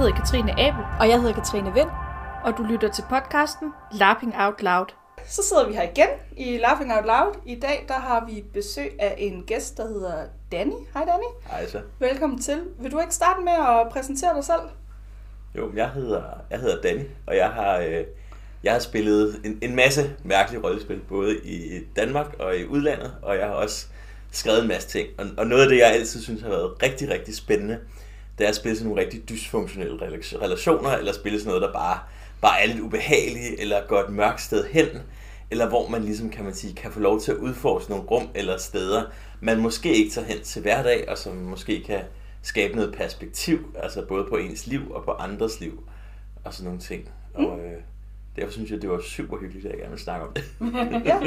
hedder Katrine Abel, Og jeg hedder Katrine Vind. og du lytter til podcasten Lapping Out Loud. Så sidder vi her igen i Laughing Out Loud. I dag der har vi besøg af en gæst, der hedder Danny. Hej Danny. Hej så. Velkommen til. Vil du ikke starte med at præsentere dig selv? Jo, jeg hedder, jeg hedder Danny, og jeg har, øh, jeg har spillet en, en masse mærkelige rollespil, både i Danmark og i udlandet, og jeg har også skrevet en masse ting. Og, og noget af det, jeg altid synes har været rigtig, rigtig spændende, det er at spille sådan nogle rigtig dysfunktionelle relation- relationer, eller spille sådan noget, der bare, bare er lidt ubehageligt, eller går et mørkt sted hen, eller hvor man ligesom, kan man sige, kan få lov til at udforske nogle rum eller steder, man måske ikke tager hen til hverdag, og som måske kan skabe noget perspektiv, altså både på ens liv og på andres liv, og sådan nogle ting. Og øh, derfor synes jeg, det var super hyggeligt, at jeg gerne vil snakke om det. Ja.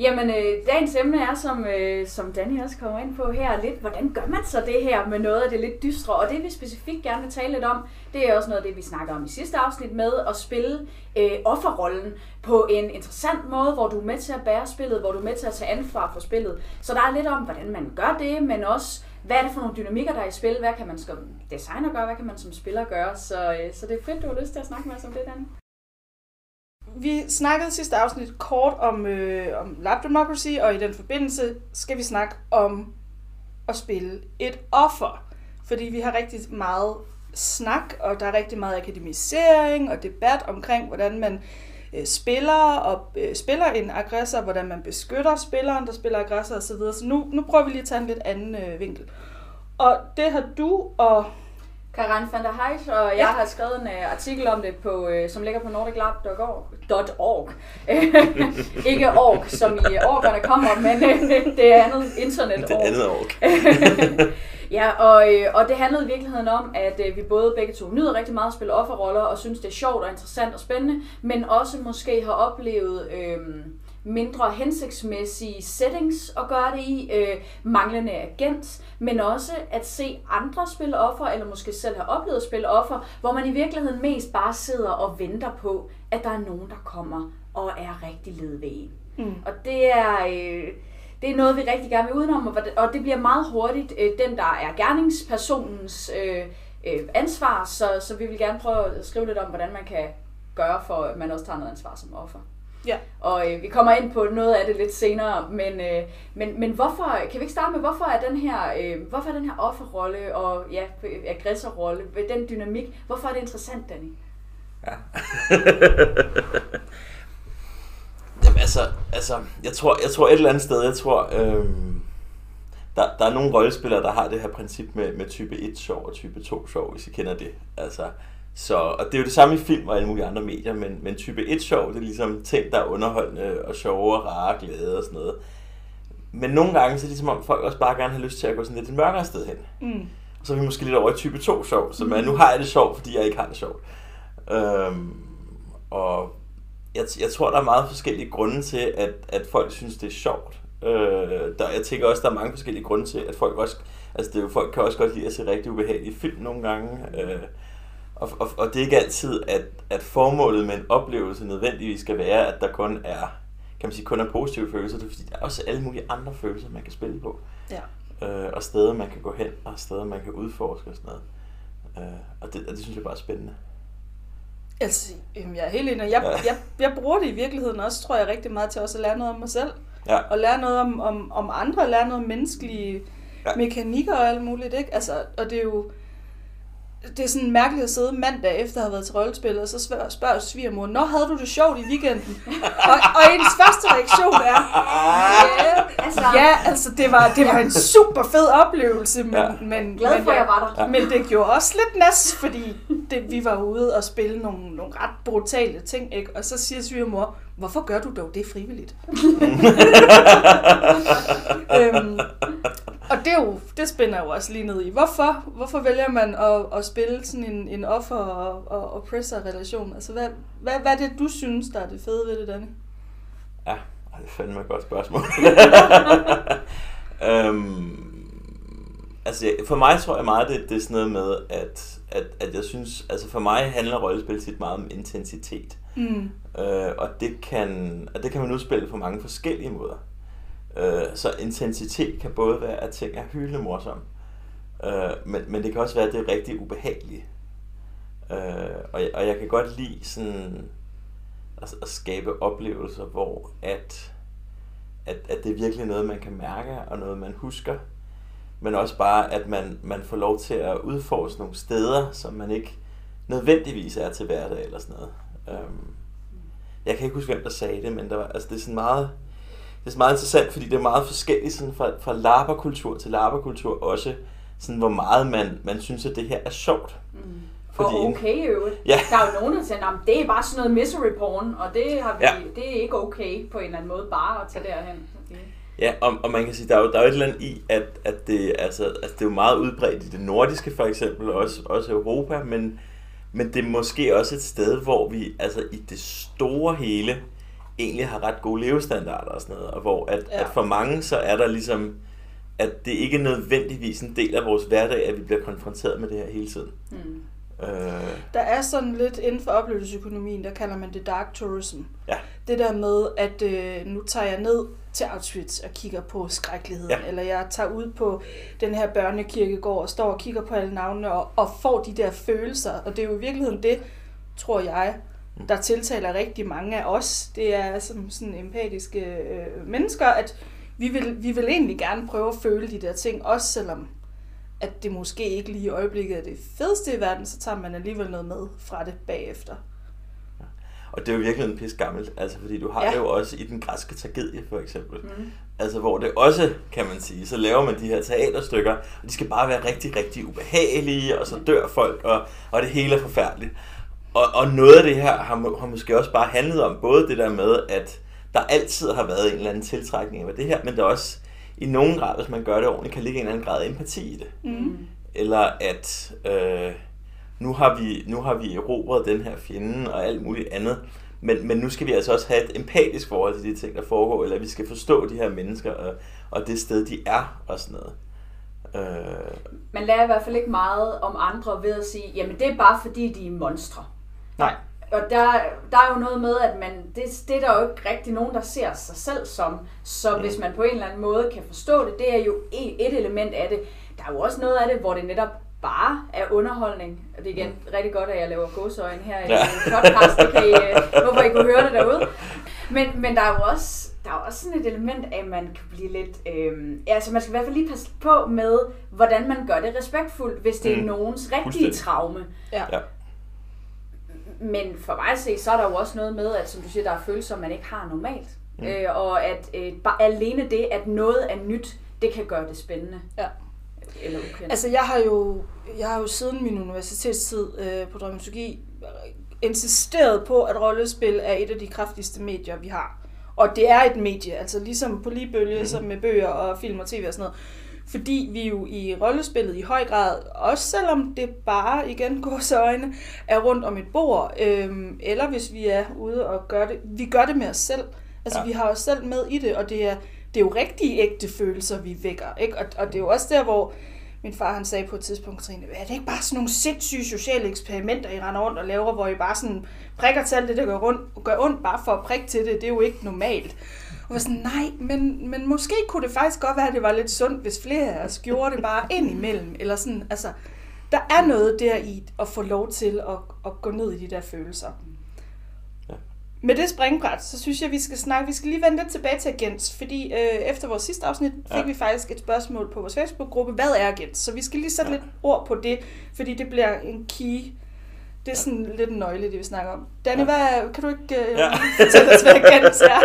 Jamen, øh, dagens emne er, som, øh, som Danny også kommer ind på her, lidt, hvordan gør man så det her med noget af det lidt dystre? Og det vi specifikt gerne vil tale lidt om, det er også noget af det, vi snakker om i sidste afsnit med at spille øh, offerrollen på en interessant måde, hvor du er med til at bære spillet, hvor du er med til at tage ansvar for spillet. Så der er lidt om, hvordan man gør det, men også, hvad er det for nogle dynamikker, der er i spil? Hvad kan man som designer gøre? Hvad kan man som spiller gøre? Så, øh, så det er fedt, du har lyst til at snakke med os om det, Danny. Vi snakkede sidste afsnit kort om, øh, om lab democracy, og i den forbindelse skal vi snakke om at spille et offer. Fordi vi har rigtig meget snak, og der er rigtig meget akademisering og debat omkring, hvordan man øh, spiller og øh, spiller en aggressor, hvordan man beskytter spilleren, der spiller aggressor osv. Så nu, nu prøver vi lige at tage en lidt anden øh, vinkel. Og det har du og Karen van der Heijs, og jeg Ja. har skrevet en uh, artikel om det, på, uh, som ligger på nordiclab.org. Ikke org, som i orgerne kommer, men uh, det er andet internet Det andet år. Ja, og, øh, og det handlede i virkeligheden om, at øh, vi både begge to nyder rigtig meget at spille offerroller, og synes, det er sjovt og interessant og spændende, men også måske har oplevet øh, mindre hensigtsmæssige settings at gøre det i, øh, manglende agens, men også at se andre spille offer, eller måske selv have oplevet at spille offer, hvor man i virkeligheden mest bare sidder og venter på, at der er nogen, der kommer og er rigtig led ved en. Mm. Og det er... Øh, det er noget, vi rigtig gerne vil udenom, og det bliver meget hurtigt øh, den, der er gerningspersonens øh, øh, ansvar, så, så vi vil gerne prøve at skrive lidt om, hvordan man kan gøre, for at man også tager noget ansvar som offer. Ja. Og øh, vi kommer ind på noget af det lidt senere, men, øh, men, men hvorfor, kan vi ikke starte med, hvorfor er den her, øh, hvorfor er den her offerrolle og ja, aggressorrolle, den dynamik, hvorfor er det interessant, Danny? Ja. Jamen altså, altså jeg, tror, jeg tror et eller andet sted, jeg tror, øhm, der, der er nogle rollespillere, der har det her princip med, med type 1 sjov og type 2 sjov, hvis I kender det. Altså, så, og det er jo det samme i film og alle mulige andre medier, men, men type 1 sjov, det er ligesom ting, der er underholdende og sjove og rare og glade og sådan noget. Men nogle gange så er det ligesom om folk også bare gerne har lyst til at gå sådan lidt et mørkere sted hen. Mm. Og så er vi måske lidt over i type 2 sjov, så man, nu har jeg det sjovt, fordi jeg ikke har det sjovt. Øhm, og jeg, jeg tror, der er meget forskellige grunde til, at, at folk synes, det er sjovt. Øh, der, jeg tænker også, der er mange forskellige grunde til, at folk også... Altså, det er jo, folk kan også godt lide at se rigtig ubehagelige film nogle gange. Øh, og, og, og det er ikke altid, at, at formålet med en oplevelse nødvendigvis skal være, at der kun er, kan man sige, kun er positive følelser. Det er fordi, der er også alle mulige andre følelser, man kan spille på. Ja. Øh, og steder, man kan gå hen, og steder, man kan udforske og sådan noget. Øh, og, det, og det synes jeg bare er spændende. Altså, jamen, jeg er helt enig. Jeg, Ja. jeg, jeg bruger det i virkeligheden også, tror jeg, rigtig meget til også at lære noget om mig selv. Ja. Og lære noget om, om, om andre, lære noget om menneskelige ja. mekanikker og alt muligt, ikke? Altså, og det er jo... Det er sådan mærkeligt at sidde mandag efter at have været til rollespil, og så spørger, svigermor, Nå, havde du det sjovt i weekenden? og, og ens første reaktion er, ja, Altså, ja altså det var, det var en super fed oplevelse, men, Ja. men, glad men for, jeg var der. Men det gjorde også lidt nas, fordi det, vi var ude og spille nogle, nogle ret brutale ting, ikke? Og så siger svigermor, hvorfor gør du dog det frivilligt? øhm, og det, er jo, det spænder jo også lige ned i. Hvorfor, hvorfor vælger man at, at spille sådan en, en offer- og, og oppressor-relation? Altså, hvad, hvad, hvad er det, du synes, der er det fede ved det, Danne? Ja, det er fandme et godt spørgsmål. øhm, altså, for mig tror jeg meget, det, det er sådan noget med, at, at, at jeg synes, altså for mig handler rollespil tit meget om intensitet. Mm. Øh, og, det kan, og det kan man udspille på mange forskellige måder. Øh, så intensitet kan både være, at ting er hyldende morsomme, Øh, men, men det kan også være, at det er rigtig ubehageligt. Øh, og, og jeg kan godt lide sådan at, at skabe oplevelser, hvor at, at, at det er virkelig noget, man kan mærke, og noget, man husker. Men også bare, at man, man får lov til at udforske nogle steder, som man ikke nødvendigvis er til hverdag eller sådan noget. Øhm, jeg kan ikke huske, hvem der sagde det, men der var, altså, det er sådan meget, det er meget interessant, fordi det er meget forskelligt sådan fra, fra laberkultur til laberkultur også, sådan hvor meget man, man synes, at det her er sjovt. Mm. Fordi og okay i øvrigt. Ja. Der er jo nogen, der siger, at det er bare sådan noget misery porn, og det, har vi, Ja. det er ikke okay på en eller anden måde bare at tage derhen. Ja, og, og man kan sige, der er jo, der er jo et eller andet i, at, at det, altså, altså, det er jo meget udbredt i det nordiske for eksempel, også, også Europa, men, men det er måske også et sted, hvor vi altså, i det store hele egentlig har ret gode levestandarder og sådan noget, og hvor at, Ja. at for mange så er der ligesom, at det ikke er nødvendigvis en del af vores hverdag, at vi bliver konfronteret med det her hele tiden. Mm. Øh, Der er sådan lidt inden for oplevelsesøkonomien, der kalder man det dark tourism. Ja. Det der med, at øh, nu tager jeg ned til Auschwitz og kigger på skrækkeligheden, Ja. eller jeg tager ud på den her børnekirkegård og står og kigger på alle navnene og, og får de der følelser. Og det er jo i virkeligheden det, tror jeg, der tiltaler rigtig mange af os. Det er som sådan empatiske øh, mennesker, at vi vil, vi vil egentlig gerne prøve at føle de der ting, også selvom at det måske ikke lige i øjeblikket er det fedeste i verden, så tager man alligevel noget med fra det bagefter. og det er jo virkelig en pis gammelt, altså fordi du har Ja. ja. det jo også i den græske tragedie for eksempel. Mm. Altså hvor det også, kan man sige, så laver man de her teaterstykker, og de skal bare være rigtig, rigtig ubehagelige, og så dør folk, og, og det hele er forfærdeligt. Og, og noget af det her har, har måske også bare handlet om både det der med, at der altid har været en eller anden tiltrækning af det her, men der også i nogen grad, hvis man gør det ordentligt, kan ligge en eller anden grad af empati i det. Mm. Eller at øh, nu, har vi, nu har vi erobret den her fjende og alt muligt andet, men, men nu skal vi altså også have et empatisk forhold til de ting, der foregår, eller vi skal forstå de her mennesker og, og det sted, de er og sådan noget. Øh, Man lærer i hvert fald ikke meget om andre ved at sige, jamen det er bare fordi, de er monstre. Nej, Og der, der er jo noget med, at man, det, det er der jo ikke rigtig nogen, der ser sig selv som. Så Mm. hvis man på en eller anden måde kan forstå det, det er jo et, et element af det. Der er jo også noget af det, hvor det netop bare er underholdning. Og det er igen rigtig godt, at jeg laver gåseøjne her i Mm. Ja. en podcast. Det kan I, øh, håber, I kunne høre det derude. Men, men der er jo også der er også sådan et element af, at man kan blive lidt... Øh, altså man skal i hvert fald lige passe på med, hvordan man gør det respektfuldt, hvis det er Mm. nogens rigtige traume. Ja. Ja. Men for mig at se, så er der jo også noget med, at som du siger, der er følelser, man ikke har normalt. Mm. Øh, og at øh, bare alene det, at noget er nyt, det kan gøre det spændende. Ja. Eller ukendt. Altså jeg har jo, jeg har jo siden min universitetstid øh, på dramaturgi insisteret på, at rollespil er et af de kraftigste medier, vi har. Og det er et medie, altså ligesom på lige bølge, mm. som med bøger og film og tv og sådan noget. Fordi vi jo i rollespillet i høj grad, også selvom det bare, igen går så øjne, er rundt om et bord, øhm, eller hvis vi er ude og gør det, vi gør det med os selv. Altså. Ja. vi har os selv med i det, og det er, det er jo rigtige ægte følelser, vi vækker. Ikke? Og, og det er jo også der, hvor min far han sagde på et tidspunkt, Trine, er det ikke bare sådan nogle sindssyge sociale eksperimenter, I render rundt og laver, hvor I bare sådan prikker til alt det, der gør, rundt, gør ondt, bare for at prikke til det, det er jo ikke normalt. Var sådan, nej, men, men måske kunne det faktisk godt være, at det var lidt sundt, hvis flere af os gjorde det bare ind imellem. Eller sådan, altså, der er noget der i at få lov til at, at gå ned i de der følelser. Ja. Med det springbræt, så synes jeg, vi skal snakke, vi skal lige vende lidt tilbage til Agents, fordi øh, efter vores sidste afsnit fik Ja. vi faktisk et spørgsmål på vores Facebook-gruppe, hvad er Agents? Så vi skal lige sætte Ja. lidt ord på det, fordi det bliver en key. Det er sådan lidt en nøgle, det vi snakker om. Danny, Ja. hvad, kan du ikke øh, Ja. fortælle os, hvad Agents er?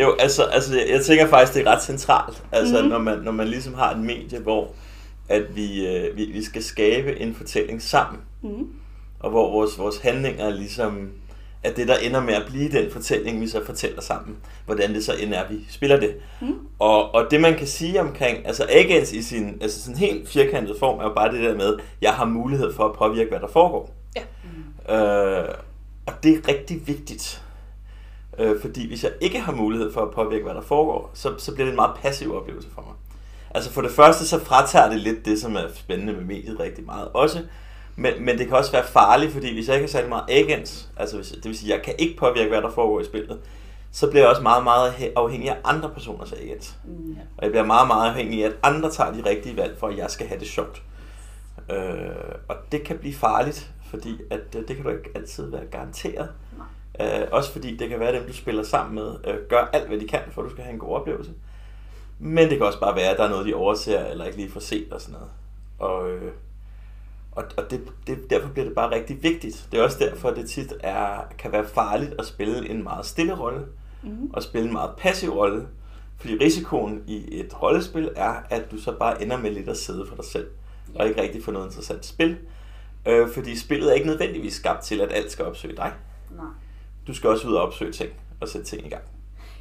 Jo, altså, altså jeg, jeg tænker faktisk, det er ret centralt, altså Mhm. mm-hmm. når, man, når man ligesom har et medie, hvor at vi, øh, vi, vi skal skabe en fortælling sammen, mm. og hvor vores, vores handlinger ligesom er det, der ender med at blive den fortælling, vi så fortæller sammen. Hvordan det så end er, vi spiller det. Mm. Og, og det man kan sige omkring, altså Agents i sin altså sådan helt firkantet form, er jo bare det der med, jeg har mulighed for at påvirke, hvad der foregår. Ja. Øh, og det er rigtig vigtigt. Øh, fordi hvis jeg ikke har mulighed for at påvirke, hvad der foregår, så, så bliver det en meget passiv oplevelse for mig. Altså for det første, så fratager det lidt det, som er spændende med mediet rigtig meget også. Men, men det kan også være farligt, fordi hvis jeg ikke har særlig meget agens, altså hvis, det vil sige, jeg kan ikke påvirke, hvad der foregår i spillet, så bliver jeg også meget, meget afhængig af andre personers agens. Mm. Og jeg bliver meget, meget afhængig af, at andre tager de rigtige valg, for at jeg skal have det sjovt. Øh, og det kan blive farligt, fordi at, øh, det kan du ikke altid være garanteret. Øh, også fordi det kan være, at dem, du spiller sammen med, øh, gør alt, hvad de kan, for at du skal have en god oplevelse. Men det kan også bare være, at der er noget, de overser, eller ikke lige får set og sådan noget. Og, øh, og, og det, det, derfor bliver det bare rigtig vigtigt. Det er også derfor, at det tit er, kan være farligt at spille en meget stille rolle, mm. og spille en meget passiv rolle. Fordi risikoen i et rollespil er, at du så bare ender med lidt at sidde for dig selv, og ikke rigtig få noget interessant spil. Øh, fordi spillet er ikke nødvendigvis skabt til, at alt skal opsøge dig. Nej. Du skal også ud og opsøge ting, og sætte ting i gang.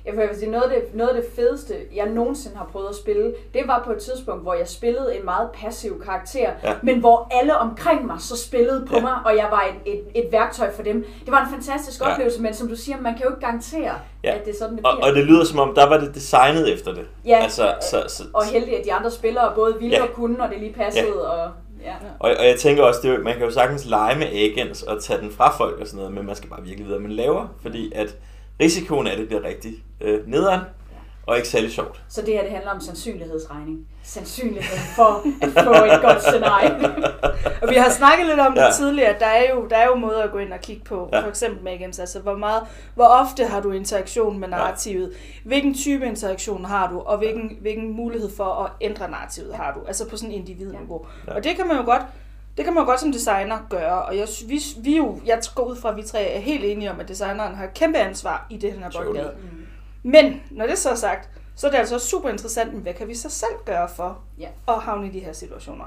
Ja, for jeg vil sige, noget af, det, noget af det fedeste, jeg nogensinde har prøvet at spille, det var på et tidspunkt, hvor jeg spillede en meget passiv karakter, ja. men hvor alle omkring mig så spillede på ja. mig, og jeg var et, et, et værktøj for dem. Det var en fantastisk ja. oplevelse, men som du siger, man kan jo ikke garantere, ja. at det er sådan, det bliver. Og, og det lyder som om, der var det designet efter det. Ja, altså, så, så, og heldig, at de andre spillere både ville ja. og kunne, og det lige passede. Ja. Og, Ja. Og, og jeg tænker også, det, man kan jo sagtens lege med agents og tage den fra folk og sådan noget, men man skal bare virkelig vide, hvad man laver, fordi at risikoen af, at det bliver rigtig øh, nederen, og ikke særlig sjovt. Så det her, det handler om sandsynlighedsregning. Sandsynligheden for at få et godt scenarie. og vi har snakket lidt om det ja. tidligere. Der er, jo, der er jo måder at gå ind og kigge på. Ja. For eksempel med agents. Altså, hvor, meget, hvor ofte har du interaktion med narrativet? Ja. Hvilken type interaktion har du? Og hvilken, hvilken mulighed for at ændre narrativet har du? Altså på sådan en individniveau. Ja. Og det kan man jo godt det kan man godt som designer gøre, og jeg, vi, vi jo, jeg går ud fra, at vi tre er helt enige om, at designeren har et kæmpe ansvar i det, han har boldgade. Mm. Men når det så er sagt, så er det altså super interessant, hvad kan vi så selv gøre for ja. at havne i de her situationer?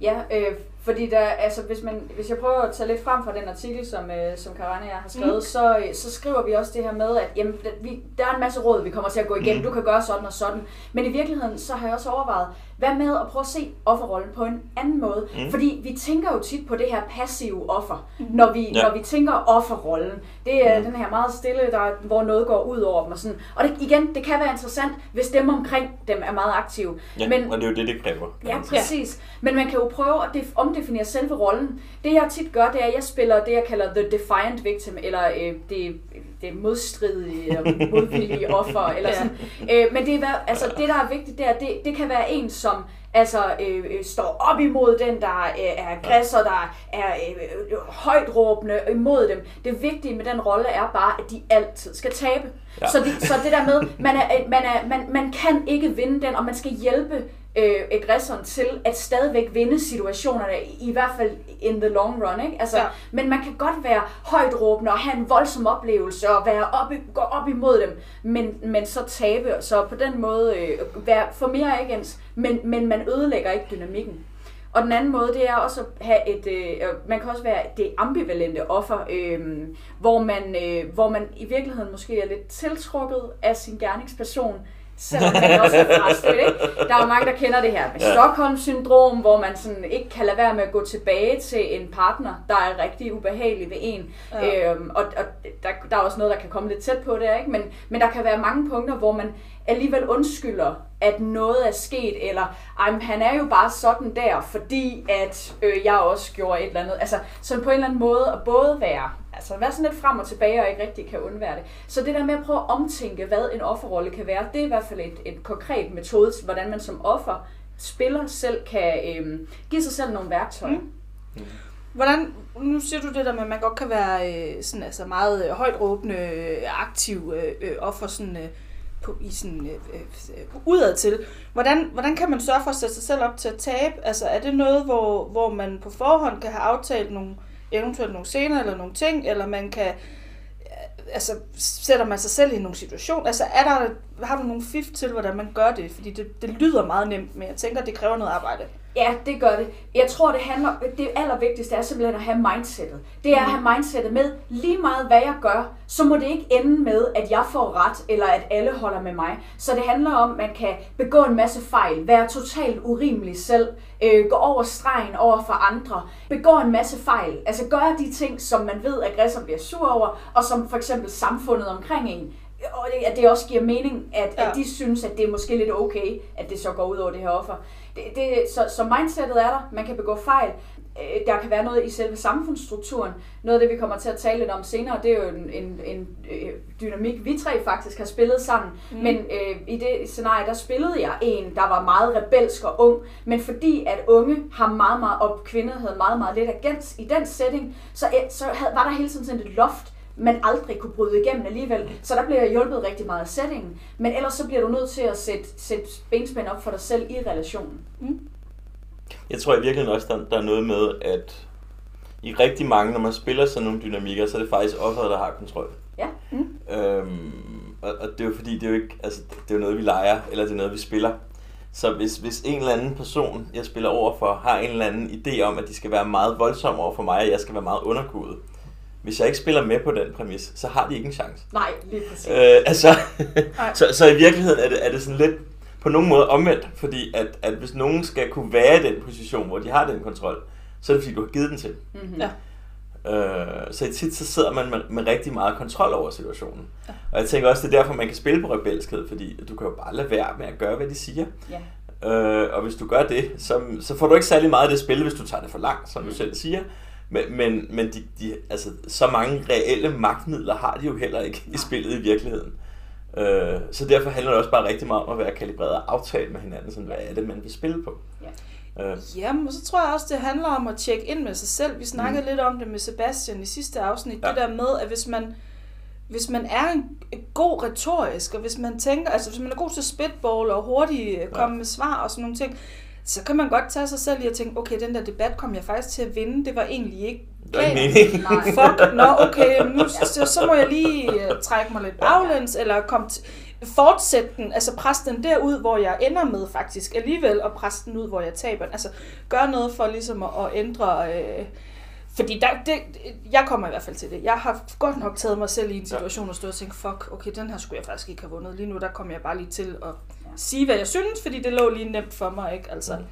Ja, øh, fordi der, altså, hvis, man, hvis jeg prøver at tage lidt frem fra den artikel, som, øh, som Karane og jeg har skrevet, mm. så, øh, så skriver vi også det her med, at jamen, der, vi, der er en masse råd, vi kommer til at gå igennem. Mm. Du kan gøre sådan og sådan. Men i virkeligheden, så har jeg også overvejet, hvad med at prøve at se offerrollen på en anden måde? Mm. Fordi vi tænker jo tit på det her passive offer, mm. når, vi, ja. når vi tænker offerrollen. Det er mm. den her meget stille, der, hvor noget går ud over dem. Og, sådan. og det, igen, det kan være interessant, hvis dem omkring dem er meget aktive. Ja, Men, og det er jo det, det kræver. Ja, præcis. Ja. Men man kan jo prøve at omdefinere selve rollen. Det jeg tit gør, det er, at jeg spiller det, jeg kalder the defiant victim, eller øh, det, det modstridige og modvillige offer. Eller sådan. Ja. Øh, men det, er, altså, det, der er vigtigt, det, er, det, det kan være en, som altså øh, øh, står op imod den, der øh, er aggressor, der er øh, øh, højt råbende imod dem. Det vigtige med den rolle er bare, at de altid skal tabe. Ja. Så, det, så det der med, man, er, man, er, man, man kan ikke vinde den, og man skal hjælpe øh, aggressoren til at stadigvæk vinde situationerne, i hvert fald in the long run. Ikke? Altså, ja. Men man kan godt være højt råbende og have en voldsom oplevelse og være op, gå op imod dem, men, men så tabe. Så på den måde øh, være, få mere agens, men, men man ødelægger ikke dynamikken. Og den anden måde, det er også at have et, øh, man kan også være det ambivalente offer, øh, hvor, man, øh, hvor man i virkeligheden måske er lidt tiltrukket af sin gerningsperson, selvom man også er frastødt, ikke? Der er jo mange, der kender det her med ja. Stockholm-syndrom, hvor man sådan ikke kan lade være med at gå tilbage til en partner, der er rigtig ubehagelig ved en. Ja. Øhm, og og der, der er også noget, der kan komme lidt tæt på det, ikke? Men, men der kan være mange punkter, hvor man alligevel undskylder, at noget er sket, eller han er jo bare sådan der, fordi at øh, jeg også gjorde et eller andet. Altså, så på en eller anden måde at både være altså være sådan lidt frem og tilbage og ikke rigtig kan undvære det. Så det der med at prøve at omtænke, hvad en offerrolle kan være, det er i hvert fald et, et konkret metode hvordan man som offer spiller selv kan øh, give sig selv nogle værktøjer. Mm. Mm. Hvordan, nu siger du det der med, at man godt kan være øh, sådan, altså meget øh, højt råbende, øh, aktiv øh, øh, offer sådan, øh, på, i sådan, øh, øh, øh, udad til. Hvordan, hvordan kan man sørge for at sætte sig selv op til at tabe? Altså er det noget, hvor, hvor man på forhånd kan have aftalt nogle, eventuelt nogle scener eller nogle ting, eller man kan, altså sætter man sig selv i nogle situationer? Altså er der, har du nogle fif til, hvordan man gør det? Fordi det, det lyder meget nemt, men jeg tænker, det kræver noget arbejde. Ja, det gør det. Jeg tror, det handler, det allervigtigste er simpelthen at have mindsetet. Det er at have mindsetet med, lige meget hvad jeg gør, så må det ikke ende med, at jeg får ret, eller at alle holder med mig. Så det handler om, at man kan begå en masse fejl, være totalt urimelig selv, øh, gå over stregen over for andre, begå en masse fejl, altså gøre de ting, som man ved, at aggressor bliver sur over, og som for eksempel samfundet omkring en og det, at det også giver mening, at, ja. at de synes, at det er måske lidt okay, at det så går ud over det her offer. Det, det, så, så mindsetet er der, man kan begå fejl. øh, der kan være noget i selve samfundsstrukturen. Noget af det, vi kommer til at tale lidt om senere, det er jo en, en, en øh, dynamik, vi tre faktisk har spillet sammen. Mm. Men øh, i det scenarie, der spillede jeg en, der var meget rebelsk og ung. Men fordi at unge har meget, meget, og kvinder havde meget, meget lidt agens i den setting, så, øh, så havde, var der hele tiden sådan et loft, man aldrig kunne bryde igennem alligevel. Så der bliver jeg hjulpet rigtig meget af settingen. Men ellers så bliver du nødt til at sætte, sætte benspænd op for dig selv i relationen. Mm. Jeg tror i virkeligheden også, der, der er noget med, at i rigtig mange, når man spiller sådan nogle dynamikker, så er det faktisk offeret, der har kontrol. Ja. Mm. Øhm, og, og det er jo fordi, det er jo ikke, altså, det er jo noget, vi leger, eller det er noget, vi spiller. Så hvis, hvis en eller anden person, jeg spiller over for, har en eller anden idé om, at de skal være meget voldsomme over for mig, og jeg skal være meget underkudet, hvis jeg ikke spiller med på den præmis, så har de ikke en chance. Nej, lige præcis. Øh, altså, så, så i virkeligheden er det, er det sådan lidt på nogen måde omvendt, fordi at, at hvis nogen skal kunne være i den position, hvor de har den kontrol, så er det fordi, du har givet den til mm-hmm. Ja. Øh, så i tit så sidder man med, med rigtig meget kontrol over situationen. Ja. Og jeg tænker også, det er derfor, man kan spille på rebelskhed, fordi du kan jo bare lade være med at gøre, hvad de siger. Ja. Øh, og hvis du gør det, så, så får du ikke særlig meget af det spil, hvis du tager det for langt, som mm. du selv siger. Men, men, men de, de, altså, så mange reelle magtmidler har de jo heller ikke i spillet i virkeligheden. Øh, så derfor handler det også bare rigtig meget om at være kalibreret og aftale med hinanden, sådan, hvad er det, man vil spille på. Ja. Øh. Jamen, og så tror jeg også, det handler om at tjekke ind med sig selv. Vi snakkede mm. lidt om det med Sebastian i sidste afsnit. Ja. Det der med, at hvis man, hvis man er en, en god retorisk, og hvis man tænker, altså hvis man er god til spitball og hurtigt komme ja. med svar og sådan nogle ting, så kan man godt tage sig selv i at tænke, okay, den der debat kom jeg faktisk til at vinde, det var egentlig ikke galt. Fuck, nå okay, nu, så, så må jeg lige uh, trække mig lidt baglæns, eller komme til, fortsætte den, altså presse den derud, hvor jeg ender med faktisk alligevel, og presse den ud, hvor jeg taber den. Altså gør noget for ligesom at, at ændre... Øh, fordi der, det, jeg kommer i hvert fald til det. Jeg har godt nok taget mig selv i en situation og stå og tænke, fuck, okay, den her skulle jeg faktisk ikke have vundet. Lige nu, der kommer jeg bare lige til at sige, hvad jeg synes, fordi det lå lige nemt for mig, ikke? Altså, mm.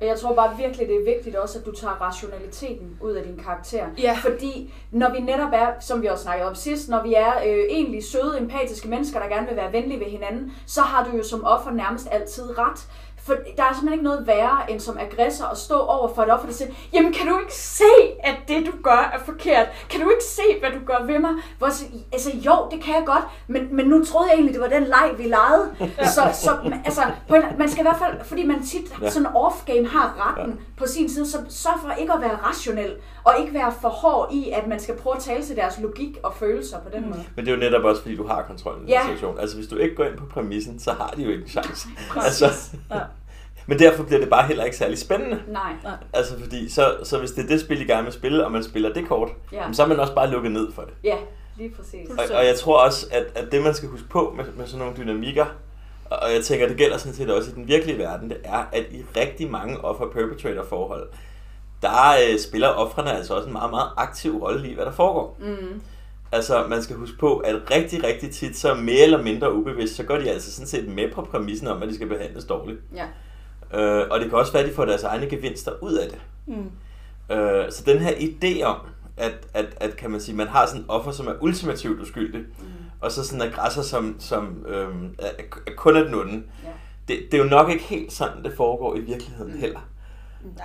Jeg tror bare virkelig, det er vigtigt også, at du tager rationaliteten ud af din karakter. Ja. Fordi når vi netop er, som vi også snakkede om sidst, når vi er øh, egentlig søde, empatiske mennesker, der gerne vil være venlige ved hinanden, så har du jo som offer nærmest altid ret. For der er simpelthen ikke noget værre, end som aggressor at stå over for et offer, der siger, jamen kan du ikke se, at det du gør er forkert? Kan du ikke se, hvad du gør ved mig? Hvor altså jo, det kan jeg godt, men, men nu troede jeg egentlig, det var den leg, vi legede. Så, så altså, på en, man skal i hvert fald, fordi man tit sådan off-game har retten på sin side, så sørg for ikke at være rationel, og ikke være for hård i, at man skal prøve at tale til deres logik og følelser på den mm. måde. Men det er jo netop også, fordi du har kontrollen i ja. situation. Altså hvis du ikke går ind på præmissen, så har de jo ikke en chance. altså, ja. Men derfor bliver det bare heller ikke særlig spændende. Nej. Nej. Altså fordi, så, så hvis det er det spil, I gerne vil spille, og man spiller det kort, ja. så er man også bare lukket ned for det. Ja, lige præcis. Og, og jeg tror også, at, at det man skal huske på med, med sådan nogle dynamikker, og jeg tænker, det gælder sådan set også i den virkelige verden, det er, at i rigtig mange offer-perpetrator forhold, der øh, spiller offrene altså også en meget, meget aktiv rolle i, hvad der foregår. Mm. Altså, man skal huske på, at rigtig, rigtig tit, så mere eller mindre ubevidst, så går de altså sådan set med på præmissen om, at de skal behandles dårligt. Ja. Øh, og det kan også være, at de får deres egne gevinster ud af det. Mm. Øh, så den her idé om, at, at, at kan man sige, man har sådan en offer, som er ultimativt uskyldig, mm. og så sådan en aggressor, som, som øhm, er, er kun er den onde. Ja. Det, det er jo nok ikke helt sådan, det foregår i virkeligheden mm. heller.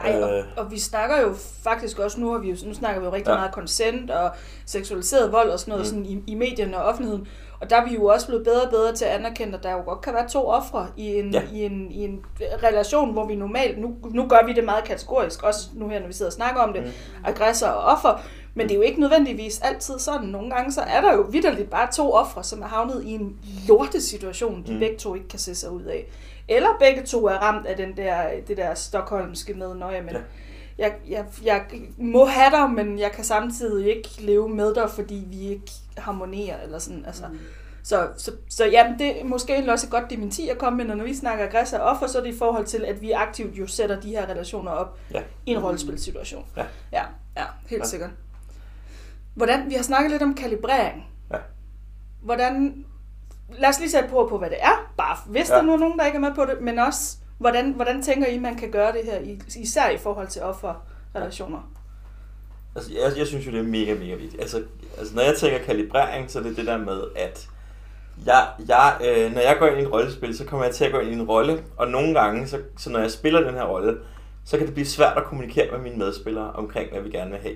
Nej, og, øh. og vi snakker jo faktisk også, nu, har vi jo, nu snakker vi jo rigtig ja. meget consent og seksualiseret vold og sådan noget mm. sådan i, i medierne og offentligheden. Og der er vi jo også blevet bedre og bedre til at anerkende, at der jo godt kan være to ofre i en, ja. i en, i en relation, hvor vi normalt, nu, nu gør vi det meget kategorisk, også nu her, når vi sidder og snakker om det, mm. aggressor og offer, men det er jo ikke nødvendigvis altid sådan. Nogle gange så er der jo vidderligt bare to ofre, som er havnet i en lortesituation, de mm. begge to ikke kan se sig ud af. Eller begge to er ramt af den der, det der stokholmske med, når jeg, men ja. jeg, jeg, jeg må have dig, men jeg kan samtidig ikke leve med dig, fordi vi ikke harmonerer, eller sådan, altså. Mm. Så, så, så ja, det er måske også et godt dementi at komme med, når vi snakker aggressor og offer, så er det i forhold til, at vi aktivt jo sætter de her relationer op ja. i en rollespilsituation. Ja. ja, ja helt ja. sikkert. Hvordan, vi har snakket lidt om kalibrering. Ja. Hvordan, lad os lige sætte på på, hvad det er, bare hvis ja. der nu er nogen, der ikke er med på det, men også, hvordan, hvordan tænker I, man kan gøre det her, især i forhold til offerrelationer? Altså, jeg, jeg synes jo, det er mega, mega vigtigt. Altså, altså, når jeg tænker kalibrering, så er det det der med, at jeg, jeg, øh, når jeg går ind i en rollespil, så kommer jeg til at gå ind i en rolle, og nogle gange, så, så når jeg spiller den her rolle, så kan det blive svært at kommunikere med mine medspillere omkring, hvad vi gerne vil have.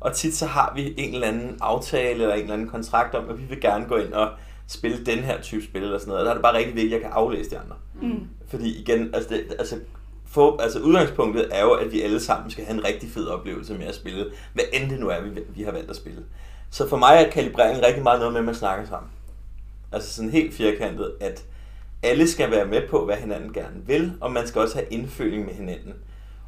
Og tit så har vi en eller anden aftale eller en eller anden kontrakt om, at vi vil gerne gå ind og spille den her type spil eller sådan noget. Og der er det bare rigtig vigtigt, at jeg kan aflæse de andre. Mm. Fordi igen, altså, det, altså, for, altså udgangspunktet er jo, at vi alle sammen skal have en rigtig fed oplevelse med at spille, hvad end det nu er, vi, vi har valgt at spille. Så for mig er kalibrering rigtig meget noget med, at man snakker sammen. Altså sådan helt firkantet, at alle skal være med på, hvad hinanden gerne vil, og man skal også have indføling med hinanden.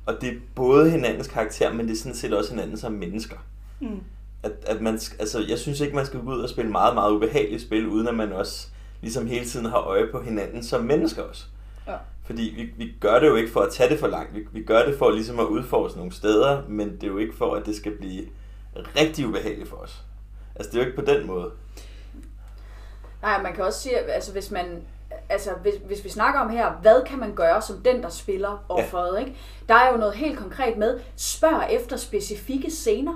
Og det er både hinandens karakter, men det er sådan set også hinanden som mennesker. Mm. At, at man, altså, jeg synes ikke, man skal gå ud og spille meget, meget ubehageligt spil, uden at man også ligesom hele tiden har øje på hinanden som mennesker også. Ja. Fordi vi, vi gør det jo ikke for at tage det for langt. Vi, vi gør det for ligesom at udforske nogle steder, men det er jo ikke for, at det skal blive rigtig ubehageligt for os. Altså, det er jo ikke på den måde. Nej, man kan også sige, altså, hvis man altså, hvis, hvis vi snakker om her, hvad kan man gøre som den, der spiller offeret, ja. ikke? Der er jo noget helt konkret med, spørg efter specifikke scener.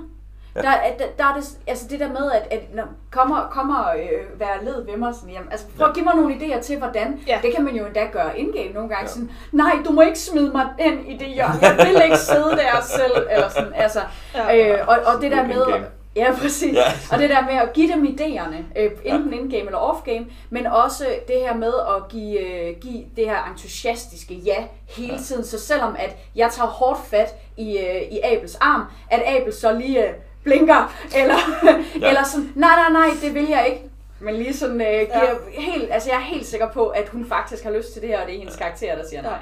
Ja. Der, er- der, der er det, altså det der med, at, at når kommer, kommer øh, være led ved mig, sådan, jamen, altså prøv at give mig nogle idéer til, hvordan, Ja. ja. det kan man jo endda gøre indgame nogle gange, Ja. ja. sådan, nej, du må ikke smide mig ind i det hjørne, jeg vil ikke sidde der selv, eller sådan, altså, Ja. ja. øh, og, og det der med. Ja, præcis. Ja. Ja. Og det der med at give dem idéerne, øh, enten in-game eller off-game, men også det her med at give, øh, give det her entusiastiske ja hele Ja. tiden. Så selvom at jeg tager hårdt fat i, øh, i Abels arm, at Abel så lige øh, blinker, eller, Ja. ja. eller sådan, nej, nej, nej, det vil jeg ikke. Men lige sådan, øh, giver ja. helt, altså jeg er helt sikker på, at hun faktisk har lyst til det her, og det er hendes karakter, der siger nej.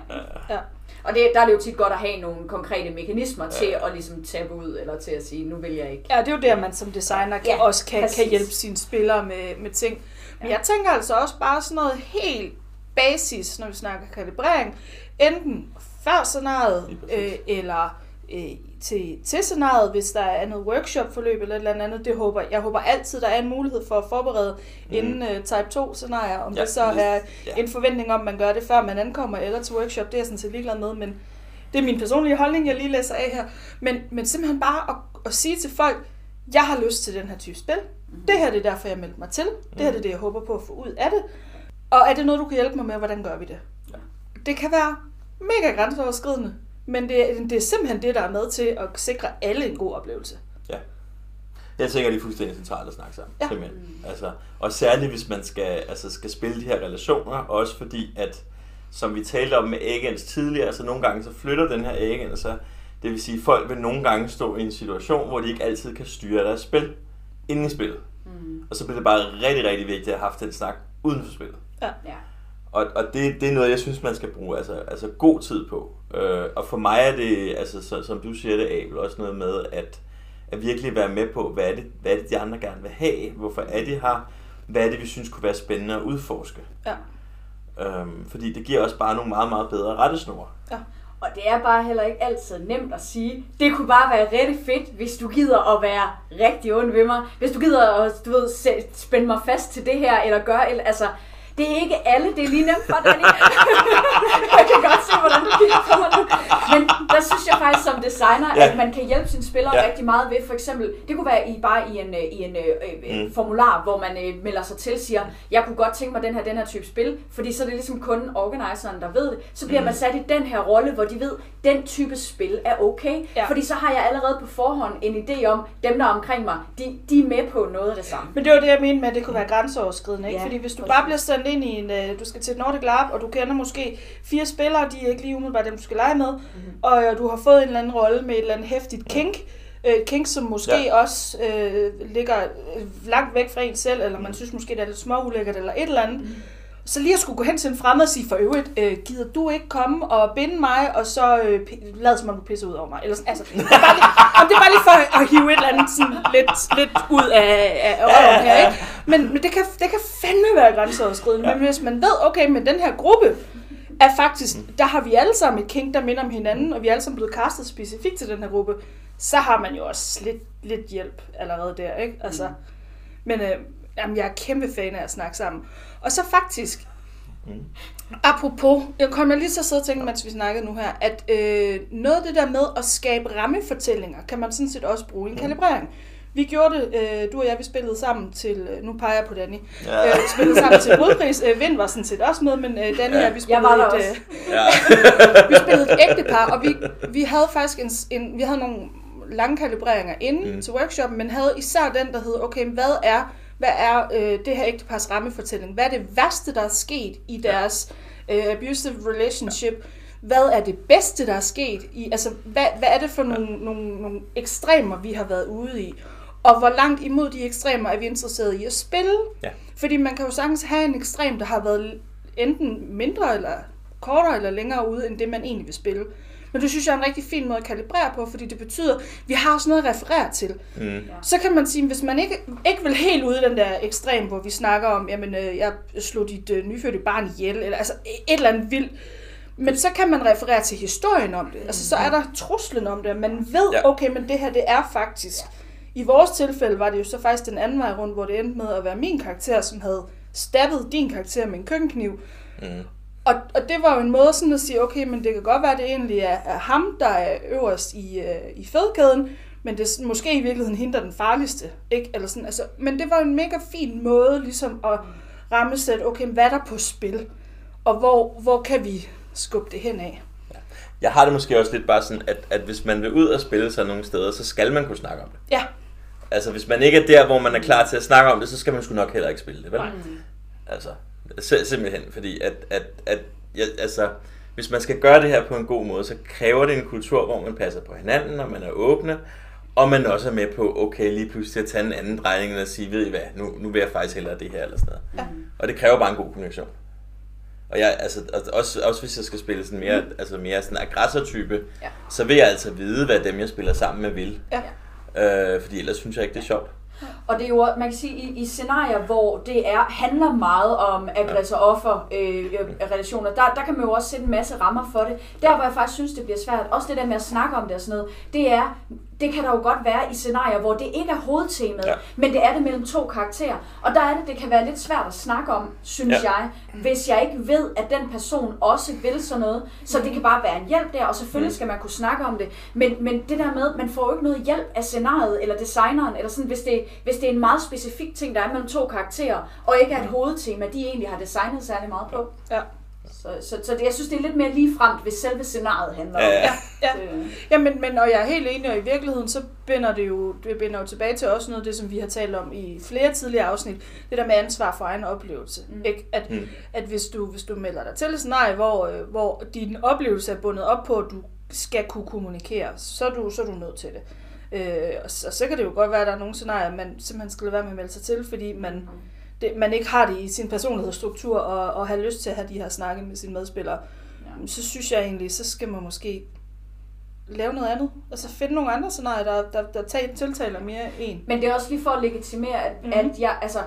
Ja. Og det, der er det jo tit godt at have nogle konkrete mekanismer ja. til at ligesom tabe ud, eller til at sige, nu vil jeg ikke. Ja, det er jo der, man som designer kan, Ja, også kan, kan hjælpe sine spillere med, med ting. Men Ja. jeg tænker altså også bare sådan noget helt basis, når vi snakker kalibrering. Enten før scenariet, øh, eller øh, til, til scenariet, hvis der er noget workshop-forløb eller et eller andet. Det håber, jeg håber altid, der er en mulighed for at forberede mm. inden uh, type 2-scenarier. Om Ja, det så er ja. en forventning om, man gør det før man ankommer, eller til workshop, det er jeg sådan set ligeglad med, men det er min personlige holdning, jeg lige læser af her. Men, men simpelthen bare at, at sige til folk, jeg har lyst til den her type spil. Det her det er derfor, jeg meldte mig til. Det her det er det, jeg håber på at få ud af det. Og er det noget, du kan hjælpe mig med, hvordan gør vi det? Ja. Det kan være mega grænseoverskridende, men det, er- det er simpelthen det, der er med til at sikre alle en god oplevelse. Ja. Jeg tænker, det er fuldstændig centralt at snakke sammen. Ja. Simpelthen. Altså, og særligt, hvis man skal, altså, skal spille de her relationer, også fordi, at som vi talte om med agents tidligere, så nogle gange så flytter den her agent sig. Det vil sige, at folk vil nogle gange stå i en situation, hvor de ikke altid kan styre deres spil inden i spillet. Mm. Og så bliver det bare rigtig, rigtig vigtigt at have haft den snak uden for spillet. Ja. Og, og det, det er noget, jeg synes, man skal bruge altså, altså god tid på. Øh, og for mig er det, altså, så, som du siger det, Abel, også noget med at, at virkelig være med på, hvad er, det, hvad er det, de andre gerne vil have? Hvorfor er de her? Hvad er det, vi synes kunne være spændende at udforske? Ja. Øhm, fordi det giver også bare nogle meget, meget bedre rettesnore. Og det er bare heller ikke altid nemt at sige. Det kunne bare være rigtig fedt, hvis du gider at være rigtig ond ved mig. Hvis du gider at, du ved, spænde mig fast til det her, eller gøre, eller, altså, det er ikke alle, det er lige nemt for Danny. jeg kan godt se, hvordan du kigger på mig nu. Men der synes jeg faktisk som designer, Ja. at man kan hjælpe sine spillere Ja. rigtig meget ved, for eksempel, det kunne være i, bare i en, øh, i en øh, øh, Mm. formular, hvor man øh, melder sig til, siger, jeg kunne godt tænke mig den her, den her type spil, fordi så er det ligesom kun organiseren, der ved det. Så bliver Mm. man sat i den her rolle, hvor de ved, den type spil er okay, Ja. fordi så har jeg allerede på forhånd en idé om, dem der er omkring mig, de, de er med på noget af det samme. Men det var det, jeg mente med, at det kunne være grænseoverskridende. Ikke? Ja, Fordi hvis du bare bliver sendt ind i en, øh, du skal til et Nordic Lab, og du kender måske fire spillere, de er ikke lige umiddelbart dem, du skal lege med, mm-hmm. og øh, du har fået en eller anden rolle med et eller andet hæftigt kink, øh, kink, som måske Ja. også øh, ligger øh, langt væk fra en selv, eller man synes måske, det er lidt småulækkert, eller et eller andet. Så lige at skulle gå hen til en fremmed og sige, for øvrigt, øh, gider du ikke komme og binde mig, og så øh, lad som om du pisser ud over mig. Eller sådan, altså, det er bare lige, og det er bare lige for at hive et eller andet sådan lidt, lidt ud af, af røven her, ikke? Men, men det, kan, det kan fandme være grænseoverskridende. Ja. Men hvis man ved, okay, med den her gruppe, er faktisk, der har vi alle sammen et kink, der minder om hinanden, og vi er alle sammen blevet castet specifikt til den her gruppe, så har man jo også lidt, lidt hjælp allerede der, ikke? Altså, Mm. Men øh, jamen, jeg er kæmpe fan af at snakke sammen. Og så faktisk, Mm. apropos, jeg kom jeg lige til at sidde og tænke, mens vi snakkede nu her, at øh, noget af det der med at skabe rammefortællinger, kan man sådan set også bruge i en Mm. kalibrering. Vi gjorde det, øh, du og jeg, vi spillede sammen til, øh, nu peger jeg på Danny, Ja. øh, spillede sammen til Brudpris. Øh, Vind var sådan set også med, men øh, Danny og jeg, vi spillede, var der et, også. øh, Ja. vi spillede et ægtepar, og vi, vi havde faktisk en, en, vi havde nogle lange kalibreringer inden Mm. mm. til workshoppen, men havde især den, der hed, okay, hvad er, hvad er øh, det her ægtepars rammefortælling? Hvad er det værste, der er sket i deres øh, abusive relationship? Hvad er det bedste, der er sket i, altså hvad, hvad er det for nogle, nogle, nogle ekstremer, vi har været ude i? Og hvor langt imod de ekstremer er vi interesseret i at spille? Ja. Fordi man kan jo sagtens have en ekstrem, der har været enten mindre eller kortere eller længere ude, end det man egentlig vil spille. Men det synes jeg er en rigtig fin måde at kalibrere på, fordi det betyder, at vi har også noget at referere til. Mm. Så kan man sige, hvis man ikke, ikke vil helt ud i den der ekstrem, hvor vi snakker om, jamen øh, jeg slog dit øh, nyfødte barn ihjel, eller altså et eller andet vildt, men så kan man referere til historien om det. Altså så er der truslen om det, man ved, Ja. okay, men det her det er faktisk. I vores tilfælde var det jo så faktisk den anden vej rundt, hvor det endte med at være min karakter, som havde stabbet din karakter med en køkkenkniv. Mm. Og, og det var jo en måde sådan at sige, okay, men det kan godt være, at det egentlig er, er ham, der er øverst i, øh, i fedkæden, men det er måske i virkeligheden hende, der er den farligste. Ikke? Eller sådan, altså, men det var en mega fin måde ligesom at rammesætte, okay, hvad er der på spil? Og hvor, hvor kan vi skubbe det hen af? Jeg har det måske også lidt bare sådan, at, at hvis man vil ud og spille sig nogle steder, så skal man kunne snakke om det. Ja, Altså, hvis man ikke er der, hvor man er klar til at snakke om det, så skal man sgu nok heller ikke spille det, vel? Altså, sim- simpelthen, fordi at, at, at ja, altså, hvis man skal gøre det her på en god måde, så kræver det en kultur, hvor man passer på hinanden, og man er åbne, og man også er med på, okay, lige pludselig at tage en anden drejning, og sige, ved I hvad, nu, nu vil jeg faktisk hellere det her, eller sådan noget. Ja. Og det kræver bare en god kommunikation. Og jeg, altså, og også, også hvis jeg skal spille sådan mere, altså mere sådan aggressor-type, Ja. så vil jeg altså vide, hvad dem, jeg spiller sammen med, vil. ja. Øh, fordi ellers synes jeg ikke, det er sjovt. Og det er jo, man kan sige, i, i scenarier, hvor det er, handler meget om aggressor-offer øh, øh, relationer, der, der kan man jo også sætte en masse rammer for det. Der, hvor jeg faktisk synes, det bliver svært, også det der med at snakke om det og sådan noget, det er, det kan der jo godt være i scenarier, hvor det ikke er hovedtemaet, Ja. men det er det mellem to karakterer. Og der er det, det kan være lidt svært at snakke om, synes Ja. ja. jeg, hvis jeg ikke ved, at den person også vil sådan noget. Så det kan bare være en hjælp der, og selvfølgelig skal man kunne snakke om det. Men, men det der med, man får jo ikke noget hjælp af scenariet eller designeren, eller sådan, hvis det, hvis det er en meget specifik ting, der er mellem to karakterer, og ikke er et hovedtema, de egentlig har designet særlig meget på. ja. Så, så, så det, jeg synes, det er lidt mere ligefremt, hvis selve scenariet handler Ja, om ja. det. Ja. Øh, Ja, men, men, og jeg er helt enig, og i virkeligheden, så binder det jo, det binder jo tilbage til også noget af det, som vi har talt om i flere tidligere afsnit, det der med ansvar for egen oplevelse. Mm. Ikke? At, Mm. mm. at hvis, du, hvis du melder dig til et scenarie, hvor, øh, hvor din oplevelse er bundet op på, at du skal kunne kommunikere, så er du, så er du nødt til det. Øh, og, så, og så kan det jo godt være, at der er nogle scenarier, man simpelthen skal lade være med at melde sig til, fordi man, det, man ikke har det i sin personlighedsstruktur, og, og har lyst til at have de her snakke med sine medspillere. Ja. Så synes jeg egentlig, så skal man måske lave noget andet. Altså finde nogle andre scenarier, der, der, der tager, tiltaler mere en. Men det er også lige for at legitimere, at, Mhm. mm-hmm. at jeg, altså,